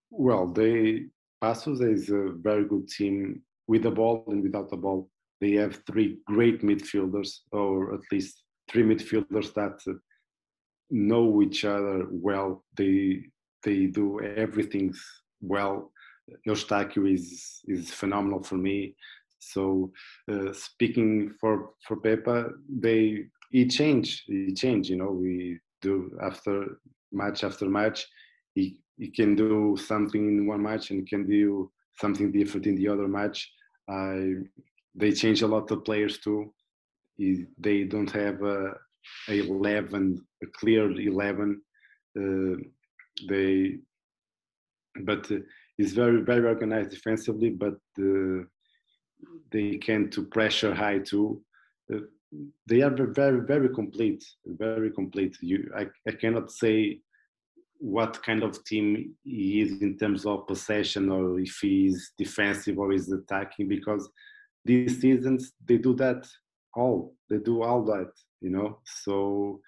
Well, they Paços is a very good team with the ball and without the ball they have three great midfielders, or at least three midfielders that know each other well. They they do everything well. Eustáquio is is phenomenal for me. So uh, speaking for for Pepa, they he change he change. You know we do after match after match. He he can do something in one match and can do something different in the other match. I they change a lot of players too. They don't have a, a eleven, a clear eleven. Uh, they, but uh, it's very very organized defensively, but uh, they can to pressure high too. Uh, they are very very complete, very complete. You, I, I cannot say what kind of team he is in terms of possession or if he is defensive or is attacking because these seasons they do that all they do all that you know? So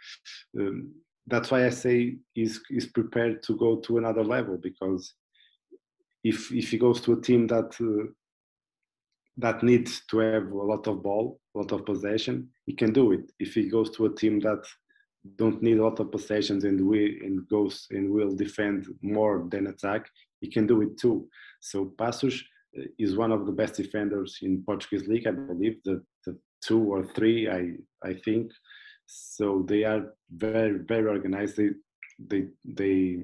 um, that's why i say he's, he's prepared to go to another level because if if he goes to a team that uh, that needs to have a lot of ball a lot of possession he can do it. If he goes to a team that don't need a lot of possessions and we and goes and will defend more than attack he can do it too so Paços uh, is one of the best defenders in Portuguese league. I believe the, the two or three. I I think so. They are very very organized. They they they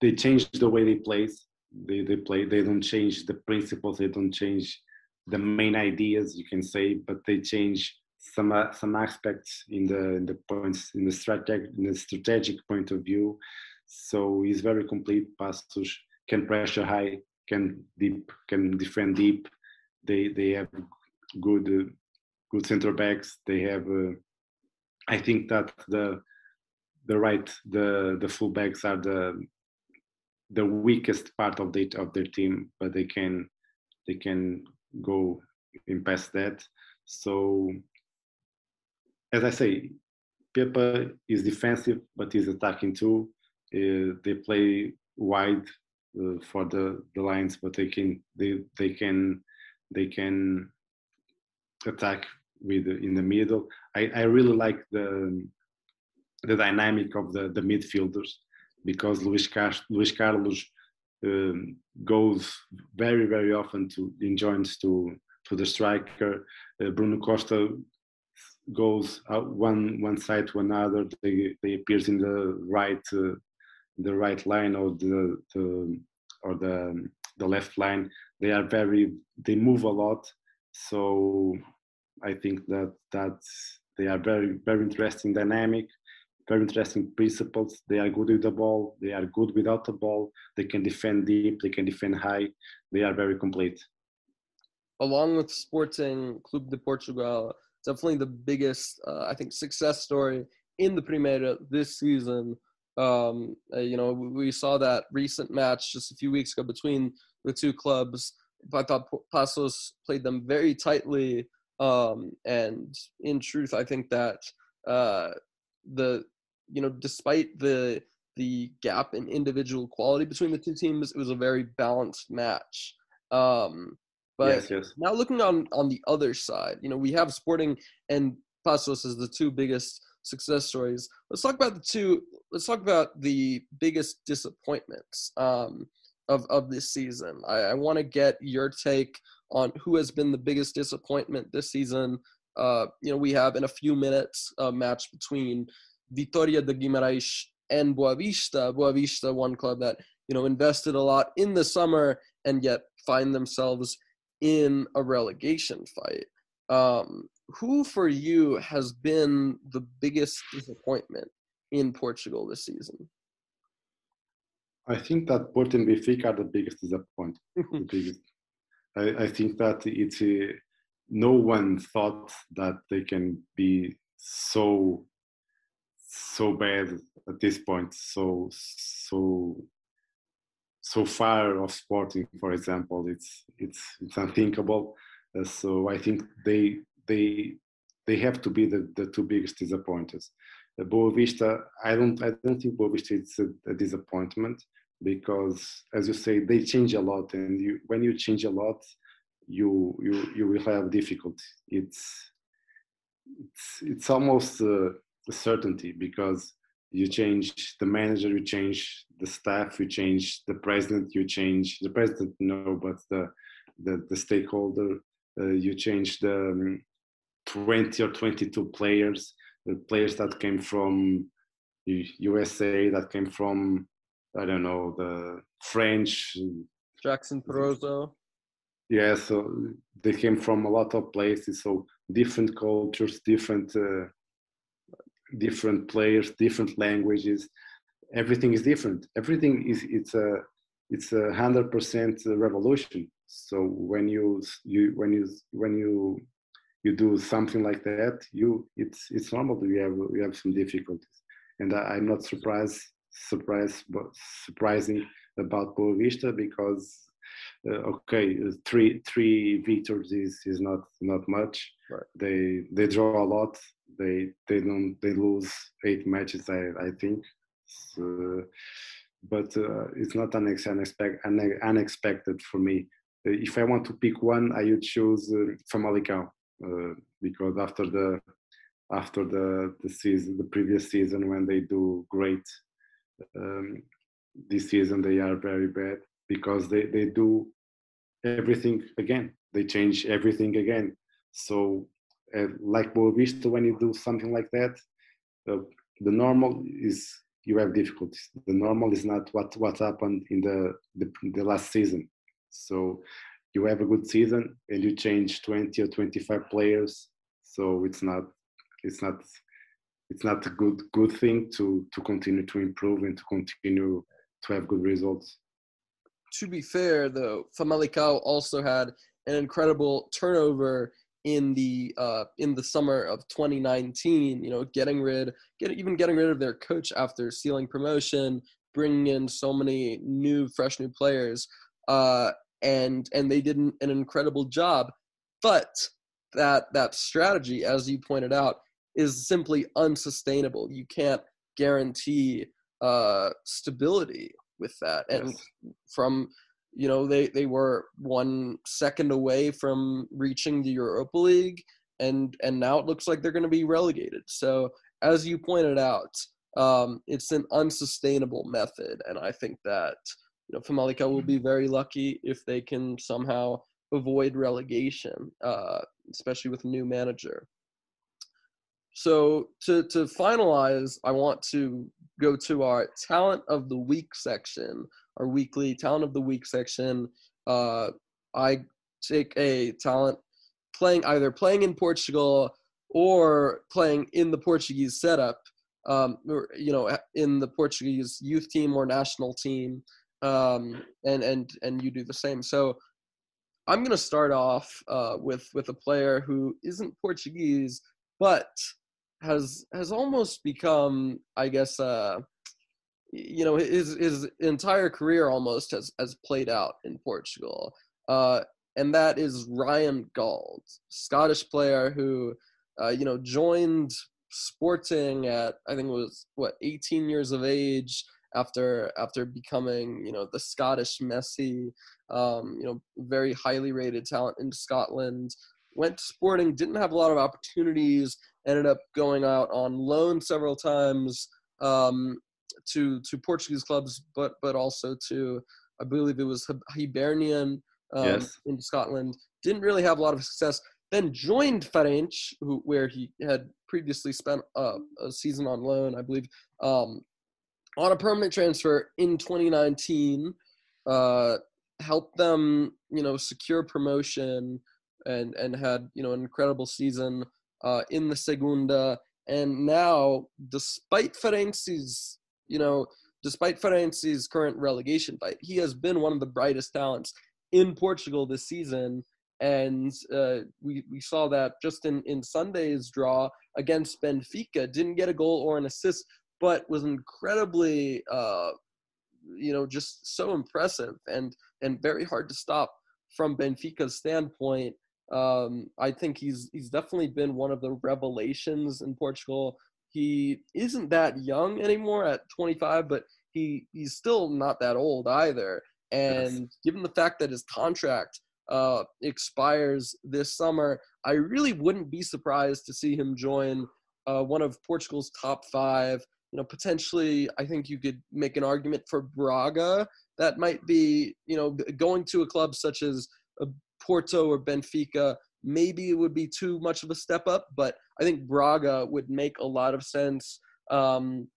they change the way they play. They they play. They don't change the principles. They don't change the main ideas. You can say, but they change some uh, some aspects in the in the points in the strategic in the strategic point of view. So he's very complete. Paços can pressure high can deep can defend deep. They they have good uh, good center backs. They have. Uh, I think that the the right the the full backs are the the weakest part of the of their team, but they can they can go in past that. So as I say, Pepa is defensive, but he's attacking too. Uh, they play wide uh, for the the lines, but they can they they can they can attack with in the middle. I I really like the the dynamic of the, the midfielders because Luis, Car- Luis Carlos um, goes very very often to in joints to to the striker. Uh, Bruno Costa goes one one side to another. They they appears in the right uh, the right line or the, the or the the left line. They are very they move a lot. So I think that that they are very very interesting dynamic very interesting principles. They are good with the ball. They are good without the ball. They can defend deep. They can defend high. They are very complete. Along with Sporting Clube de Portugal, definitely the biggest, uh, I think, success story in the Primeira this season. Um, uh, you know, we saw that recent match just a few weeks ago between the two clubs. I thought Paços played them very tightly, um, and in truth, I think that uh, the you know, despite the the gap in individual quality between the two teams, it was a very balanced match. Um, but yes, yes. now looking on on the other side, you know, we have Sporting and Paços as the two biggest success stories. Let's talk about the two. Let's talk about the biggest disappointments um, of of this season. I, I want to get your take on who has been the biggest disappointment this season. Uh, you know, we have in a few minutes a match between Vitória de Guimarães and Boavista. Boavista, one club that you know invested a lot in the summer and yet find themselves in a relegation fight. Um, who for you has been the biggest disappointment in Portugal this season? I think that Porto and Benfica are the biggest disappointment. the (laughs) biggest. I, I, think that it's a, no one thought that they can be so so bad at this point, so so so far of sporting, for example, it's it's it's unthinkable. Uh, so I think they they they have to be the, the two biggest disappointers. Uh, I don't I don't think Boavista is a, a, disappointment because, as you say, they change a lot, and you when you change a lot, you you you will have difficulty. It's it's it's almost uh, certainty because you change the manager, you change the staff, you change the president, you change the president, no, but the the, the stakeholder, uh, you change the um, 20 or 22 players, the players that came from USA, that came from I don't know the French. Jackson Porozo. Yeah, so they came from a lot of places, so different cultures, different uh, different players, different languages. Everything is different. Everything is it's a it's a hundred percent revolution. So when you you when you when you you do something like that, you it's it's normal you have you have some difficulties. And I, am not surprised surprised but surprising about Boavista because uh, okay three three victories is is not not much. Right. They they draw a lot they they don't they lose eight matches I I think. So, but uh, it's not unexpected unexpected for me. If I want to pick one, I would choose uh, Famalicão uh, because after the after the the season the previous season when they do great um, this season they are very bad because they they do everything again they change everything again so uh, like Boavista, when you do something like that, uh, the normal is you have difficulties. The normal is not what what happened in the, the, the last season. So you have a good season and you change 20 or 25 players. So it's not it's not it's not a good good thing to to continue to improve and to continue to have good results. To be fair, though, Famalicão also had an incredible turnover in the uh, in the summer of 2019. You know, getting rid, get even getting rid of their coach after sealing promotion, bringing in so many new, fresh new players, uh, and and they did an, an incredible job. But that that strategy, as you pointed out, is simply unsustainable. You can't guarantee uh, stability with that, and yes. from you know they they were one second away from reaching the Europa League and and now it looks like they're going to be relegated so as you pointed out, um, it's an unsustainable method, and I think that you know Famalicão will be very lucky if they can somehow avoid relegation, uh, especially with a new manager. So to to finalize, I want to go to our talent of the week section, our weekly talent of the week section. Uh, I take a talent playing either playing in Portugal or playing in the Portuguese setup, um, or you know, in the Portuguese youth team or national team, um, and and and you do the same. So I'm going to start off uh, with with a player who isn't Portuguese, but has has almost become, I guess, uh, you know, his his entire career almost has has played out in Portugal, uh, and that is Ryan Gauld, Scottish player who, uh, you know, joined Sporting at I think it was what 18 years of age after after becoming you know the Scottish Messi, um, you know very highly rated talent in Scotland. Went to Sporting, didn't have a lot of opportunities. Ended up going out on loan several times um, to to Portuguese clubs, but but also to I believe it was Hibernian um, yes. in Scotland. Didn't really have a lot of success. Then joined Farense, who where he had previously spent a, a season on loan, I believe. Um, on a permanent transfer in 2019, uh, helped them, you know, secure promotion and and had you know an incredible season uh, in the Segunda. And now, despite Farense's, you know, despite Farense's current relegation fight, he has been one of the brightest talents in Portugal this season. And uh, we, we saw that just in, in Sunday's draw against Benfica. Didn't get a goal or an assist, but was incredibly, uh, you know, just so impressive and and very hard to stop from Benfica's standpoint. Um, I think he's he's definitely been one of the revelations in Portugal. He isn't that young anymore at 25, but he he's still not that old either. And yes. given the fact that his contract uh, expires this summer, I really wouldn't be surprised to see him join uh, one of Portugal's top five you know, potentially, I think you could make an argument for Braga. That might be, you know, going to a club such as uh, Porto or Benfica. Maybe it would be too much of a step up, but I think Braga would make a lot of sense. Um,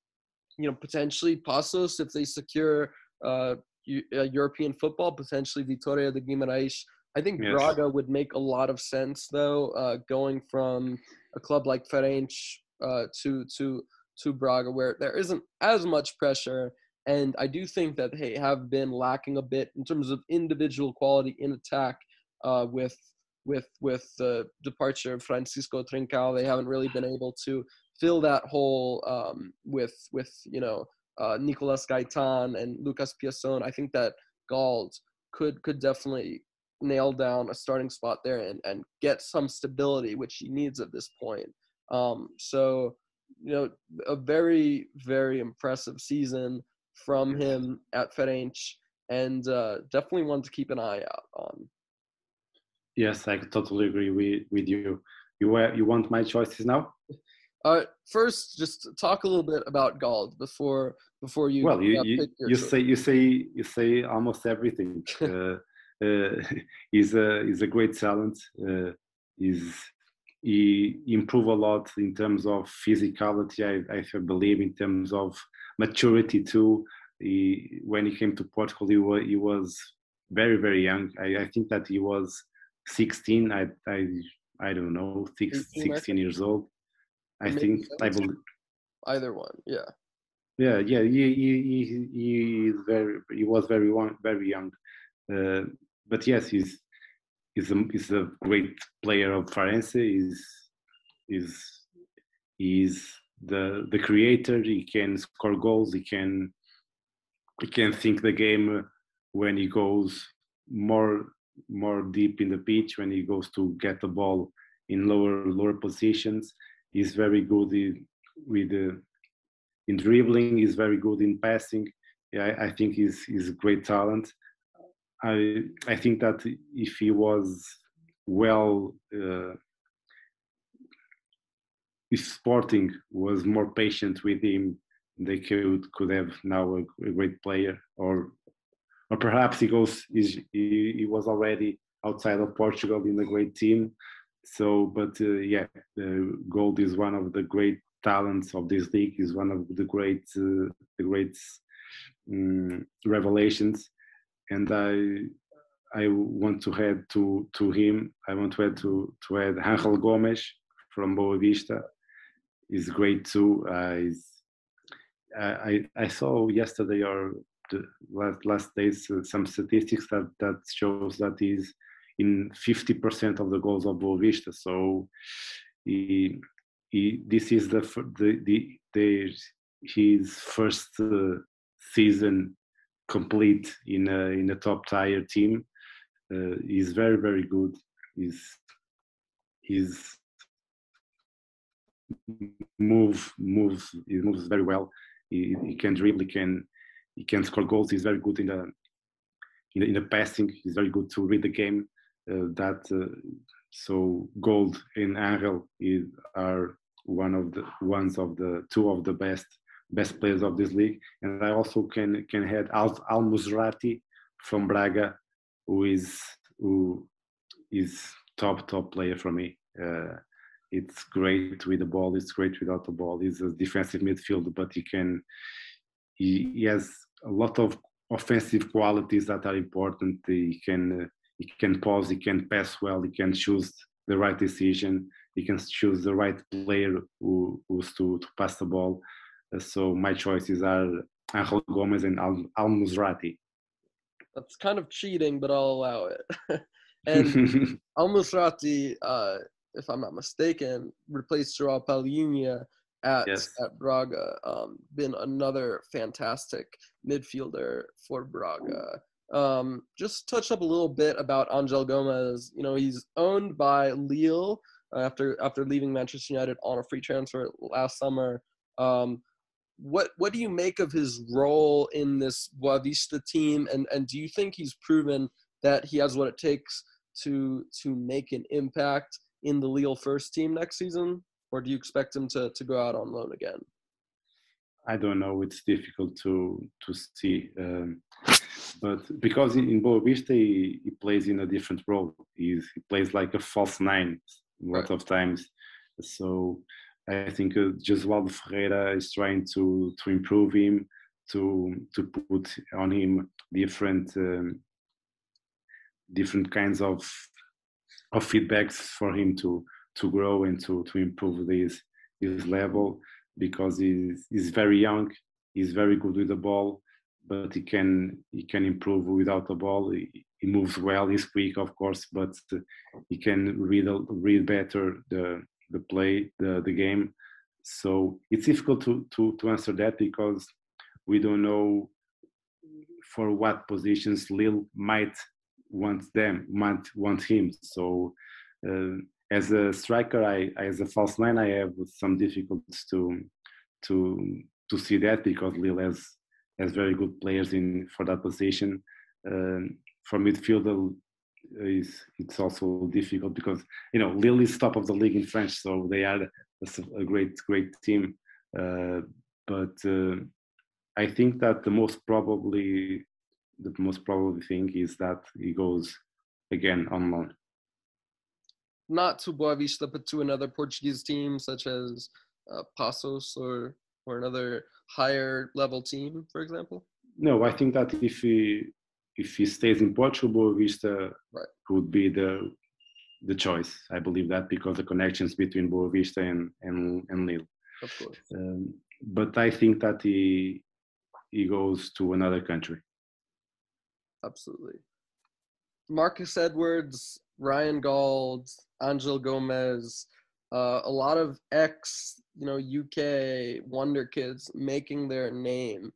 you know, potentially Paços if they secure uh, uh, European football, potentially Vitória de Guimarães. I think yes. Braga would make a lot of sense, though, uh, going from a club like Farense uh, to to to Braga, where there isn't as much pressure. And I do think that they have been lacking a bit in terms of individual quality in attack uh, with with with the departure of Francisco Trincao. They haven't really been able to fill that hole um, with with you know uh, Nicolas Gaitan and Lucas Piazon. I think that Gauld could could definitely nail down a starting spot there and, and get some stability, which he needs at this point. Um, so you know, a very, very impressive season from him at Farense, and uh, definitely one to keep an eye out on. Yes, I totally agree with, with you. You uh, you want my choices now? Uh, first, just talk a little bit about Gauld before before you. Well, you uh, you, you say you say you say almost everything. (laughs) uh, uh, he's a he's a great talent. Uh, he's he improved a lot in terms of physicality. I, I believe in terms of maturity too. He, when he came to Portugal, he was, he was very very young. I, I think that he was 16. I I I don't know, six, 16 years old. I think I believe either one. Yeah. Yeah, yeah. He he he, is very he was very very young, uh, but yes, he's he's a is a great player of Farense. Is is is the the creator. He can score goals. He can he can think the game when he goes more more deep in the pitch when he goes to get the ball in lower lower positions. He's very good in, with in dribbling. He's very good in passing. Yeah, I, I think he's he's a great talent. I I think that if he was well uh, if Sporting was more patient with him, they could could have now a, a great player, or or perhaps he goes he, he was already outside of Portugal in a great team. So, but uh, yeah, uh, Gauld is one of the great talents of this league. Is one of the great uh, the great um, revelations, and I I want to add to to him. I want to add to to add Angel Gomes from Boavista. Is great too. Uh, is, I I saw yesterday or the last last days uh, some statistics that that shows that he's in 50% of the goals of Boavista. So he, he, this is the the, the, the his first uh, season complete in a in a top tier team. Uh, he's very very good. He's he's move moves he moves very well. He, he can dribble. He can he can score goals. He's very good in the in the, in the passing. He's very good to read the game. Uh, that uh, so Gauld and Angel is, are one of the ones of the two of the best best players of this league. And I also can can add Al, Al Musrati from Braga, who is who is top top player for me. Uh, it's great with the ball. It's great without the ball. He's a defensive midfielder, but he can. He, he has a lot of offensive qualities that are important. He can uh, he can pause. He can pass well. He can choose the right decision. He can choose the right player who, who's to, to pass the ball so my choices are Angel Gomes and Al, Al Musrati. That's kind of cheating, but I'll allow it. (laughs) and (laughs) Al Musrati, uh, if I'm not mistaken, replaced Joao Palhinha at yes. at Braga. Um, been another fantastic midfielder for Braga. Um, just touch up a little bit about Angel Gomes. You know, he's owned by Lille uh, after after leaving Manchester United on a free transfer last summer. Um, what what do you make of his role in this Boavista team, and and do you think he's proven that he has what it takes to to make an impact in the Lille first team next season, or do you expect him to to go out on loan again? I don't know. It's difficult to to see, um, but because in in Boavista he, he plays in a different role. He's, he plays like a false nine a lot right. of times. So I think uh, Jesualdo Ferreira is trying to to improve him, to to put on him different um, different kinds of of feedbacks for him to to grow and to to improve this his level because he's he's very young, he's very good with the ball, but he can he can improve without the ball. He, he moves well, he's quick, of course, but he can read read better the the play, the, the game. So it's difficult to, to, to answer that because we don't know for what positions Lille might want them, might want him. So uh, as a striker, I, as a false nine, I have some difficulties to to to see that because Lille has has very good players in for that position. Um, for midfielder, is it's also difficult because you know Lille is top of the league in French, so they are a, great great team. Uh, but uh, I think that the most probably the most probable thing is that he goes again on loan. Not to Boavista, but to another Portuguese team such as uh, Paços or or another higher level team, for example. No, I think that if he if he stays in Portugal, Boavista right. would be the the choice. I believe that because the connections between Boavista and and, and Lille. Of course. Um, but I think that he he goes to another country. Absolutely. Marcus Edwards, Ryan Gauld, Angel Gomes, uh, a lot of ex, you know, UK wonder kids making their name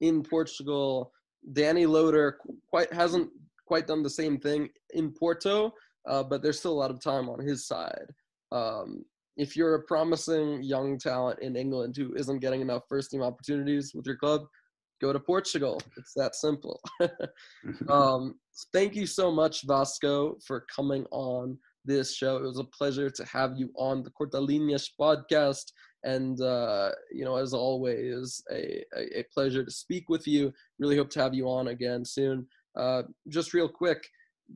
in Portugal Danny Loader quite hasn't quite done the same thing in Porto, uh, but there's still a lot of time on his side. Um, if you're a promising young talent in England who isn't getting enough first team opportunities with your club, go to Portugal. It's that simple. (laughs) (laughs) um, thank you so much, Vasco, for coming on this show. It was a pleasure to have you on the Cortalinas podcast. And, uh, you know, as always, a, a, pleasure to speak with you. Really hope to have you on again soon. Uh, just real quick,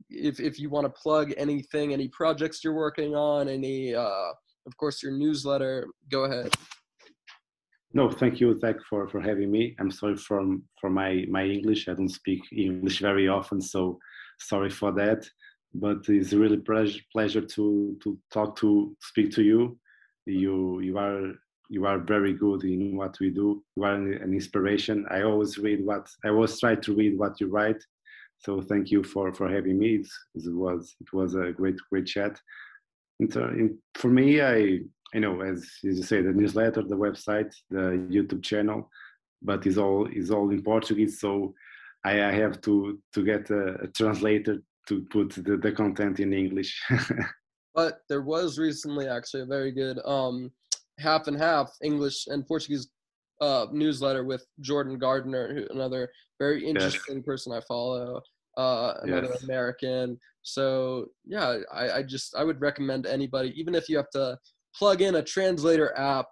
if, if you want to plug anything, any projects you're working on, any, uh, of course, your newsletter, go ahead. No, thank you, Zach, for, for having me. I'm sorry for, for my, my English. I don't speak English very often, so sorry for that. But it's really pleasure, pleasure to, to talk to, speak to you. You, you are you are very good in what we do. You are an inspiration. I always read what I always try to read what you write. So thank you for for having me. It was it was a great great chat. And, uh, for me, I I know, as, as you say, the newsletter, the website, the YouTube channel, but it's all is all in Portuguese. So I, I have to to get a, a translator to put the, the content in English. (laughs) but there was recently actually a very good um, half and half English and Portuguese uh, newsletter with Jordan Gardner, who, another very interesting yes. person I follow, uh, another yes. American. So yeah, I, I just I would recommend anybody, even if you have to plug in a translator app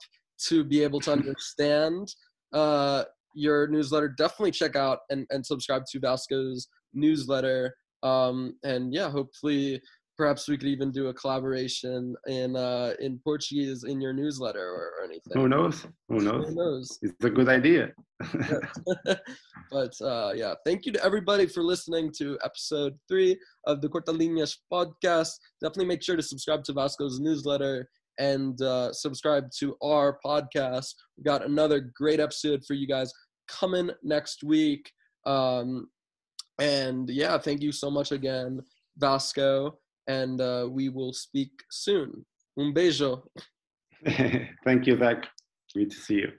to be able to understand uh, your newsletter, definitely check out and, and subscribe to Vasco's newsletter. Um, and yeah, hopefully, perhaps we could even do a collaboration in uh, in Portuguese in your newsletter or, or anything. Who knows? Who knows? Who knows? It's a good idea. (laughs) (laughs) but uh, yeah, thank you to everybody for listening to episode three of the Cortalinas podcast. Definitely make sure to subscribe to Vasco's newsletter and uh, subscribe to our podcast. We've got another great episode for you guys coming next week. Um, and yeah, thank you so much again, Vasco. And uh, we will speak soon. Un (laughs) thank you, Zach. Great to see you.